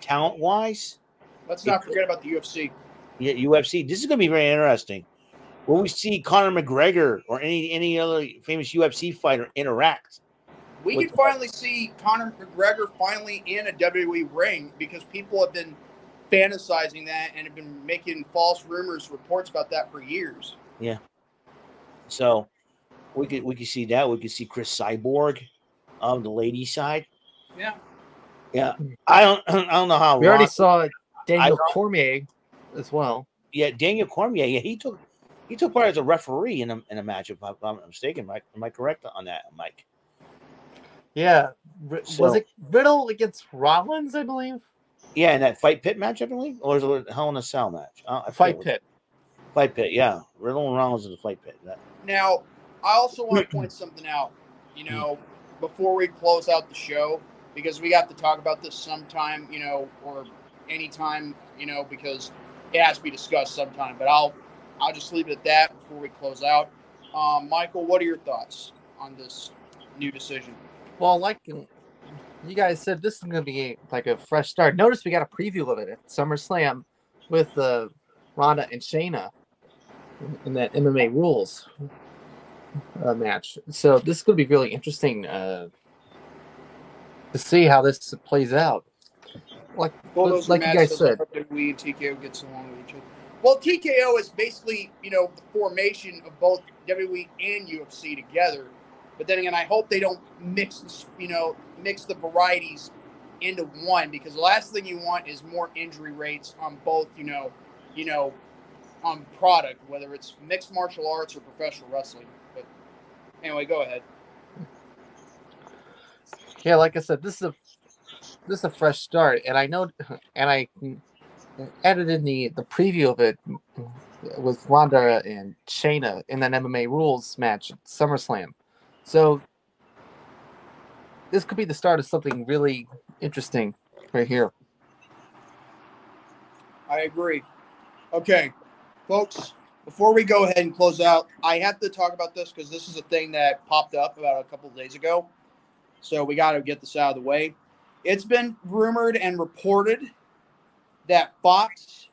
Speaker 3: talent wise.
Speaker 1: Let's not forget about the UFC.
Speaker 3: Yeah, UFC. This is going to be very interesting. Will we see Conor McGregor or any any other famous UFC fighter interact?
Speaker 1: We
Speaker 3: can
Speaker 1: could finally see Conor McGregor finally in a WWE ring because people have been fantasizing that and have been making false rumors, reports about that for years. Yeah.
Speaker 3: So we could we could see that. We could see Cris Cyborg on the lady side.
Speaker 1: Yeah.
Speaker 3: Yeah, I don't I don't know how.
Speaker 2: We already saw Daniel Cormier as well.
Speaker 3: yeah, Daniel Cormier. Yeah, he took he took part as a referee in a in a match. If I'm not mistaken, Mike, am I correct on that, Mike?
Speaker 2: Yeah, R-
Speaker 3: So-
Speaker 2: was it Riddle against Rollins? I believe.
Speaker 3: Yeah, in that fight pit match, I believe, or is it a Hell in a Cell match? Uh, I
Speaker 2: Fight pit.
Speaker 3: Fight pit. Yeah, Riddle and Rollins in the fight pit. That-
Speaker 1: Now, I also want to point something out, you know, before we close out the show, because we have to talk about this sometime, you know, or anytime, you know, because it has to be discussed sometime. But I'll, I'll just leave it at that before we close out. Um, Michael, what are your thoughts on this new decision?
Speaker 2: Well, like you guys said, this is going to be like a fresh start. Notice we got a preview of it at SummerSlam with uh, Ronda and Shayna in- that MMA rules uh, match. So this is going to be really interesting uh, to see how this plays out. Like,
Speaker 1: Well,
Speaker 2: like you guys said,
Speaker 1: we and TKO gets along with each other. Well, TKO is basically, you know, the formation of both WWE and UFC together. But then again, I hope they don't mix, this, you know, mix the varieties into one because the last thing you want is more injury rates on both, you know, you know, on product, whether it's mixed martial arts or professional wrestling. But anyway, go ahead.
Speaker 2: yeah, like I said, this is a this is a fresh start, and I know, and I in the the preview of it with Ronda and Shayna in that MMA rules match at SummerSlam. So this could be the start of something really interesting right here.
Speaker 1: I agree. Okay, folks, before we go ahead and close out, I have to talk about this because this is a thing that popped up about a couple days ago. So we got to get this out of the way. It's been rumored and reported that Fox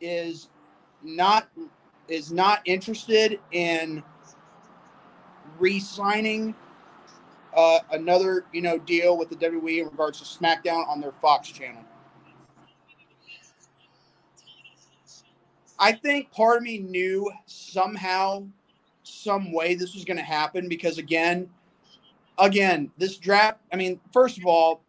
Speaker 1: is not is not interested in re-signing uh, another you know deal with the WWE in regards to SmackDown on their Fox channel. I think part of me knew somehow, some way this was going to happen because again, again, this draft. I mean, first of all,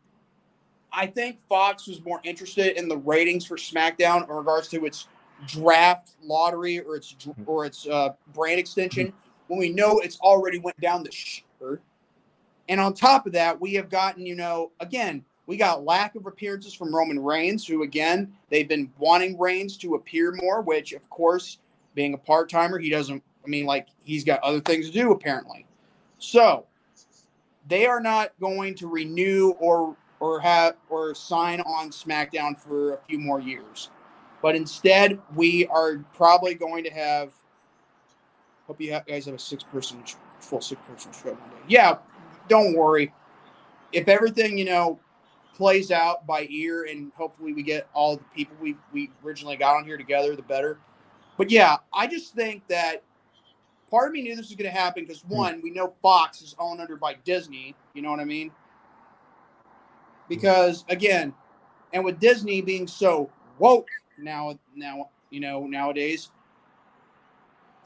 Speaker 1: I think Fox was more interested in the ratings for SmackDown in regards to its draft lottery or its or its uh, brand extension when we know it's already went down the shitter. And on top of that, we have gotten, you know, again, We got lack of appearances from Roman Reigns, who again they've been wanting Reigns to appear more. Which, of course, being a part timer, he doesn't. I mean, like he's got other things to do apparently. So they are not going to renew or or have or sign on SmackDown for a few more years. But instead, we are probably going to have. Hope you guys have a six person, full six person show one day. Yeah, don't worry. If everything you know plays out by ear, and hopefully we get all the people we we originally got on here together, the better. But yeah, I just think that part of me knew this was going to happen because hmm. one, we know Fox is owned under by Disney. You know what I mean? Because again, and with Disney being so woke now, now you know nowadays,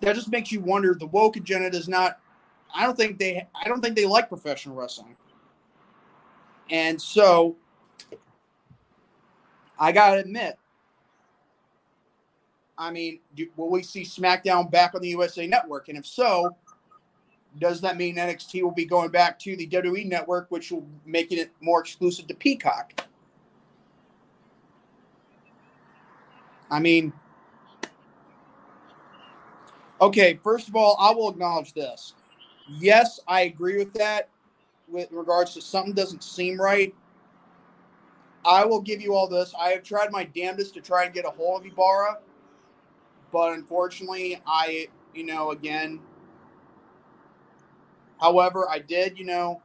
Speaker 1: that just makes you wonder. The woke agenda does not. I don't think they. I don't think they like professional wrestling. And so, I gotta admit, I mean, do, will we see SmackDown back on the USA Network? And if so, does that mean NXT will be going back to the WWE Network, which will make it more exclusive to Peacock? I mean, okay, first of all, I will acknowledge this. Yes, I agree with that with regards to something doesn't seem right. I will give you all this. I have tried my damnedest to try and get a hold of Ibarra but unfortunately, I, you know, again, however, I did, you know,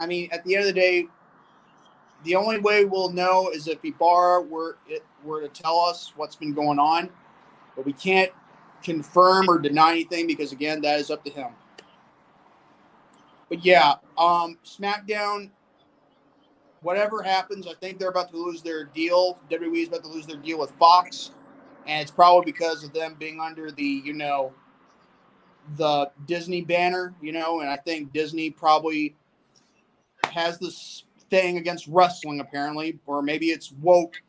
Speaker 1: I mean, at the end of the day, the only way we'll know is if Ibarra were it were to tell us what's been going on, but we can't confirm or deny anything because again, that is up to him. But yeah, um, SmackDown whatever happens, I think they're about to lose their deal. WWE is about to lose their deal with Fox, and it's probably because of them being under the you know the Disney banner, you know, and I think Disney probably has this thing against wrestling apparently, or maybe it's woke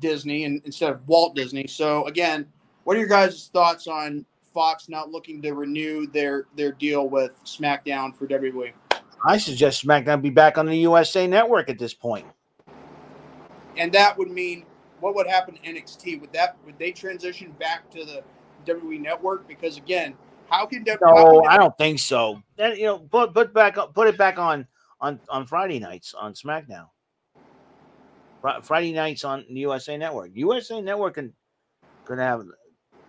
Speaker 1: Disney and instead of Walt Disney. So again, what are your guys' thoughts on Fox not looking to renew their their deal with SmackDown for WWE?
Speaker 3: I suggest SmackDown be back on the USA Network at this point.
Speaker 1: And that would mean what would happen to NXT? Would that would they transition back to the WWE Network? Because again, how can
Speaker 3: WWE? No, I don't think so. Then you know, put put back put it back on on on Friday nights on SmackDown. Friday nights on the USA Network. USA Network can could have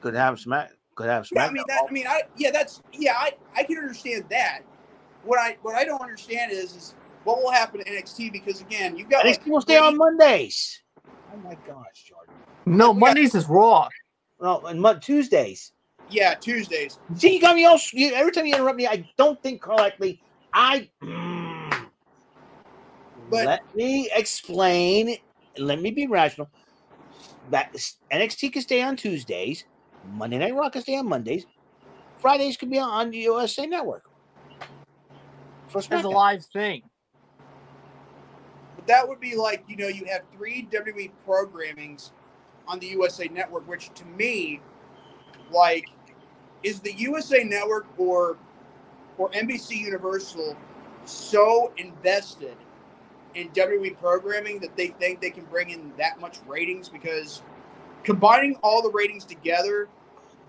Speaker 3: could have Smack could have
Speaker 1: Smack. Yeah, I mean that. I mean, I yeah, that's yeah. I I can understand that what I what I don't understand is is what will happen to NXT because again, you got
Speaker 3: NXT like, will stay on Mondays. Oh my gosh, Jordan.
Speaker 2: No, Mondays got, is Raw.
Speaker 3: No, and Tuesdays.
Speaker 1: Yeah, Tuesdays.
Speaker 3: See, you got me all. You, every time you interrupt me, I don't think correctly. I. Mm, but let me explain. Let me be rational. That NXT can stay on Tuesdays. Monday Night Raw can stay on Mondays. Fridays could be on the USA Network First
Speaker 2: as a live thing.
Speaker 1: But that would be like you know you have three WWE programmings on the USA Network, which to me, like, is the USA Network or or NBC Universal so invested in WWE programming that they think they can bring in that much ratings because combining all the ratings together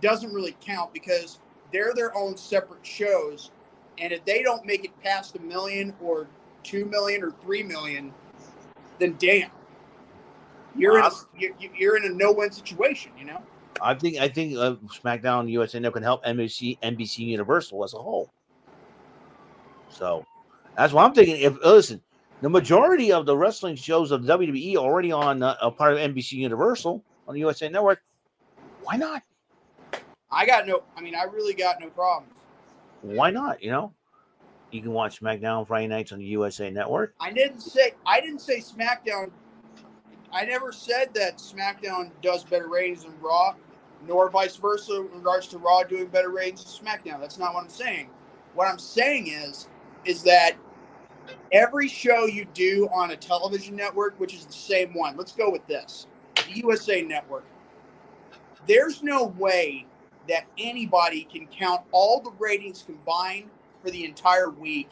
Speaker 1: doesn't really count because they're their own separate shows and if they don't make it past a million or two million or three million, then damn, you're wow. in a, you're in a no-win situation. You know.
Speaker 3: I think I think uh, SmackDown USA can help NBC NBC Universal as a whole. So that's what I'm thinking. If listen, the majority of the wrestling shows of WWE already on uh, a part of NBC Universal on the USA Network. Why not?
Speaker 1: I got no. I mean, I really got no problems
Speaker 3: why not? You know, you can watch SmackDown Friday nights on the USA Network.
Speaker 1: I didn't say I didn't say SmackDown. I never said that SmackDown does better ratings than Raw, nor vice versa in regards to Raw doing better ratings than SmackDown. That's not what I'm saying. What I'm saying is, is that every show you do on a television network, which is the same one. Let's go with this: the USA Network. There's no way that anybody can count all the ratings combined for the entire week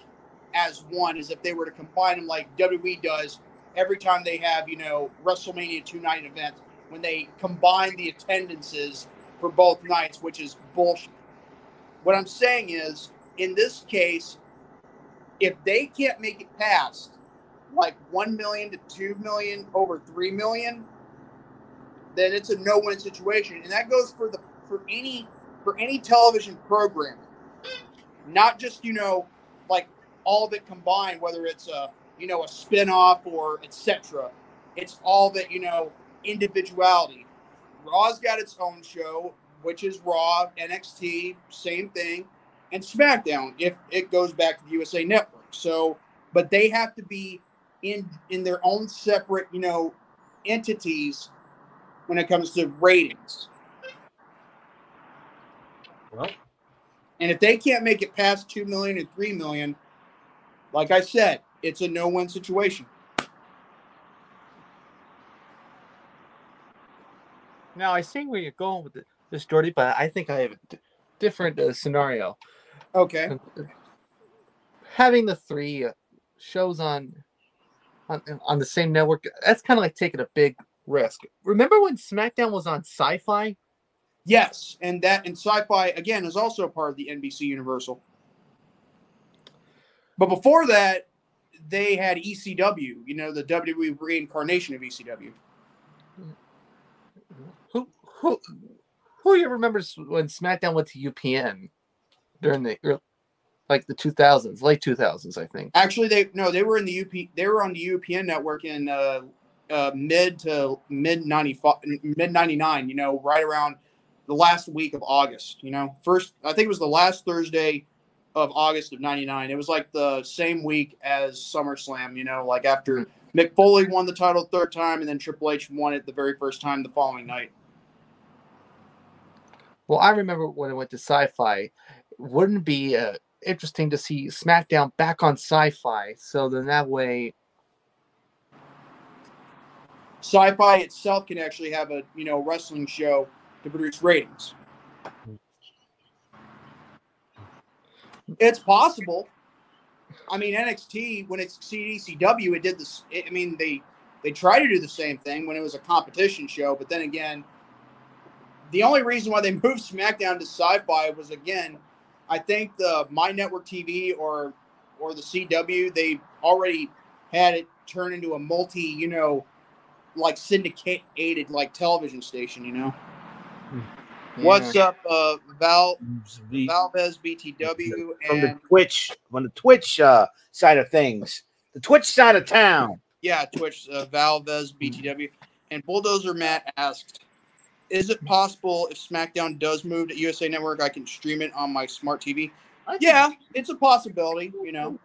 Speaker 1: as one as if they were to combine them like WWE does every time they have, you know, WrestleMania two night events when they combine the attendances for both nights, which is bullshit. What I'm saying is, in this case, if they can't make it past like 1 million to 2 million over 3 million, then it's a no-win situation. And that goes for the for any for any television program. Not just, you know, like all it combined, whether it's a you know a spin-off or etc. It's all that, you know, individuality. Raw's got its own show, which is Raw, NXT, same thing, and SmackDown if it goes back to the USA Network. So, but they have to be in in their own separate, you know, entities when it comes to ratings.
Speaker 3: Well,
Speaker 1: And if they can't make it past 2 million and 3 million, like I said, it's a no-win situation.
Speaker 2: Now I see where you're going with this, Jordy, but I think I have a d- different uh, scenario.
Speaker 1: Okay.
Speaker 2: Having the three uh, shows on, on on the same network, that's kind of like taking a big risk. Remember when SmackDown was on Sci-Fi?
Speaker 1: Yes, and that and sci-fi again is also part of the NBC Universal. But before that, they had ECW, you know, the WWE reincarnation of ECW.
Speaker 2: Who who who you remembers when SmackDown went to UPN during the early, like the 2000s, late 2000s, I think.
Speaker 1: Actually, they no, they were in the UP. They were on the UPN network in uh, uh, mid to mid ninety five, mid ninety nine. You know, right around the last week of August. You know, first I think it was the last Thursday of August of ninety nine. It was like the same week as SummerSlam. You know, like after Mick Foley won the title third time, and then Triple H won it the very first time the following night.
Speaker 2: Well, I remember when I went to Sci-Fi. Wouldn't it be uh, interesting to see SmackDown back on Sci-Fi? So then that way,
Speaker 1: Sci-Fi itself can actually have a you know wrestling show to produce ratings. It's possible. I mean, NXT when it succeeded ECW, it did this. I mean, they they tried to do the same thing when it was a competition show, but then again, the only reason why they moved SmackDown to Sci-Fi was again, I think the My Network TV or or the CW they already had it turn into a multi, you know, like syndicated like television station. You know, what's up, uh, Val Valvez BTW
Speaker 3: from the
Speaker 1: and
Speaker 3: Twitch, on the Twitch uh, side of things, the Twitch side of town.
Speaker 1: yeah, Twitch uh, Valvez BTW and Bulldozer Matt asked, "Is it possible if SmackDown does move to USA Network, I can stream it on my smart TV?" Yeah, it's a possibility. You know,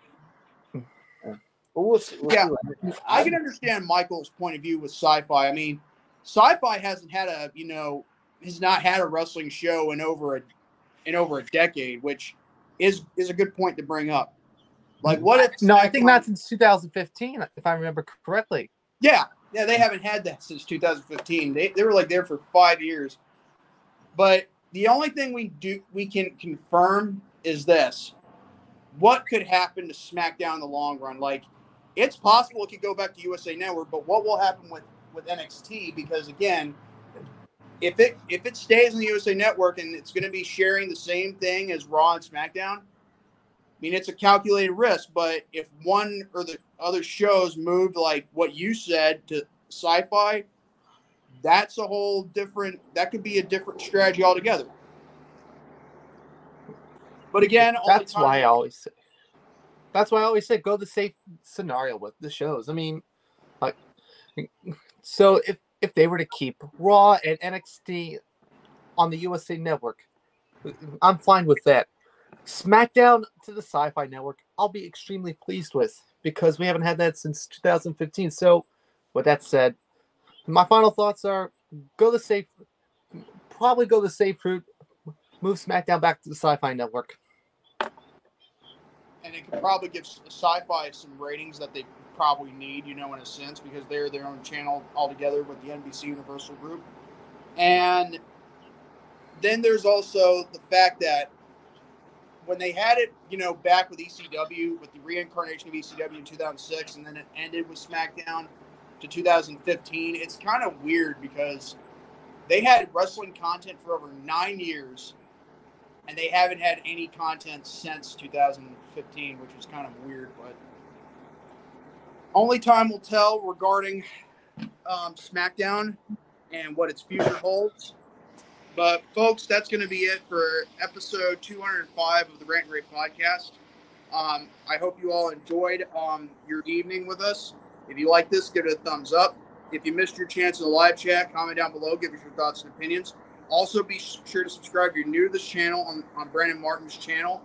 Speaker 3: we'll see, we'll
Speaker 1: Yeah.
Speaker 3: see
Speaker 1: I can understand Michael's point of view with sci-fi. I mean, sci-fi hasn't had a you know has not had a wrestling show in over a in over a decade, which is is a good point to bring up. Like, what if?
Speaker 2: no, I think
Speaker 1: SmackDown-
Speaker 2: not since 2015, if I remember correctly.
Speaker 1: Yeah, yeah, they haven't had that since 2015. They they were like there for five years. But the only thing we do we can confirm is this: what could happen to SmackDown in the long run? Like, it's possible it could go back to USA Network, but what will happen with with NXT? Because again, if it if it stays in the USA Network and it's going to be sharing the same thing as Raw and SmackDown, I mean it's a calculated risk. But if one or the other shows moved like what you said to Sci-Fi, that's a whole different. That could be a different strategy altogether. But again,
Speaker 2: That's why I always say. That's why I always say go the safe scenario with the shows. I mean, like, so if if they were to keep Raw and NXT on the USA Network, I'm fine with that. SmackDown to the Sci-Fi Network, I'll be extremely pleased with because we haven't had that since 2015. So, with that said, my final thoughts are go the safe, probably go the safe route, move SmackDown back to the Sci-Fi Network.
Speaker 1: and it could probably give sci-fi some ratings that they probably need, you know, in a sense, because they're their own channel altogether with the NBC Universal Group. And then there's also the fact that when they had it, you know, back with ECW with the reincarnation of ECW in 2006, and then it ended with SmackDown to 2015. It's kind of weird because they had wrestling content for over nine years, and they haven't had any content since 2015, which is kind of weird. But only time will tell regarding um, SmackDown and what its future holds. But folks, that's going to be it for episode 205 of the Rant N Rave podcast. Um, I hope you all enjoyed um, your evening with us. If you like this, give it a thumbs up. If you missed your chance in the live chat, comment down below. Give us your thoughts and opinions. Also, be sure to subscribe if you're new to this channel on, on Brandon Martin's channel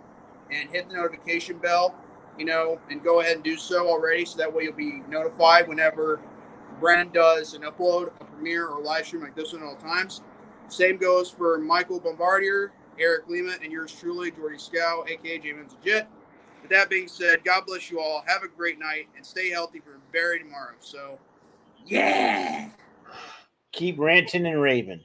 Speaker 1: and hit the notification bell, you know, and go ahead and do so already so that way you'll be notified whenever Brandon does an upload, a premiere, or a live stream like this one at all times. Same goes for Michael Bombardier, Eric Lima, and yours truly, Jordy Skow, aka James Jet. With that being said, God bless you all. Have a great night and stay healthy for very tomorrow. So, yeah.
Speaker 3: Keep ranting and raving.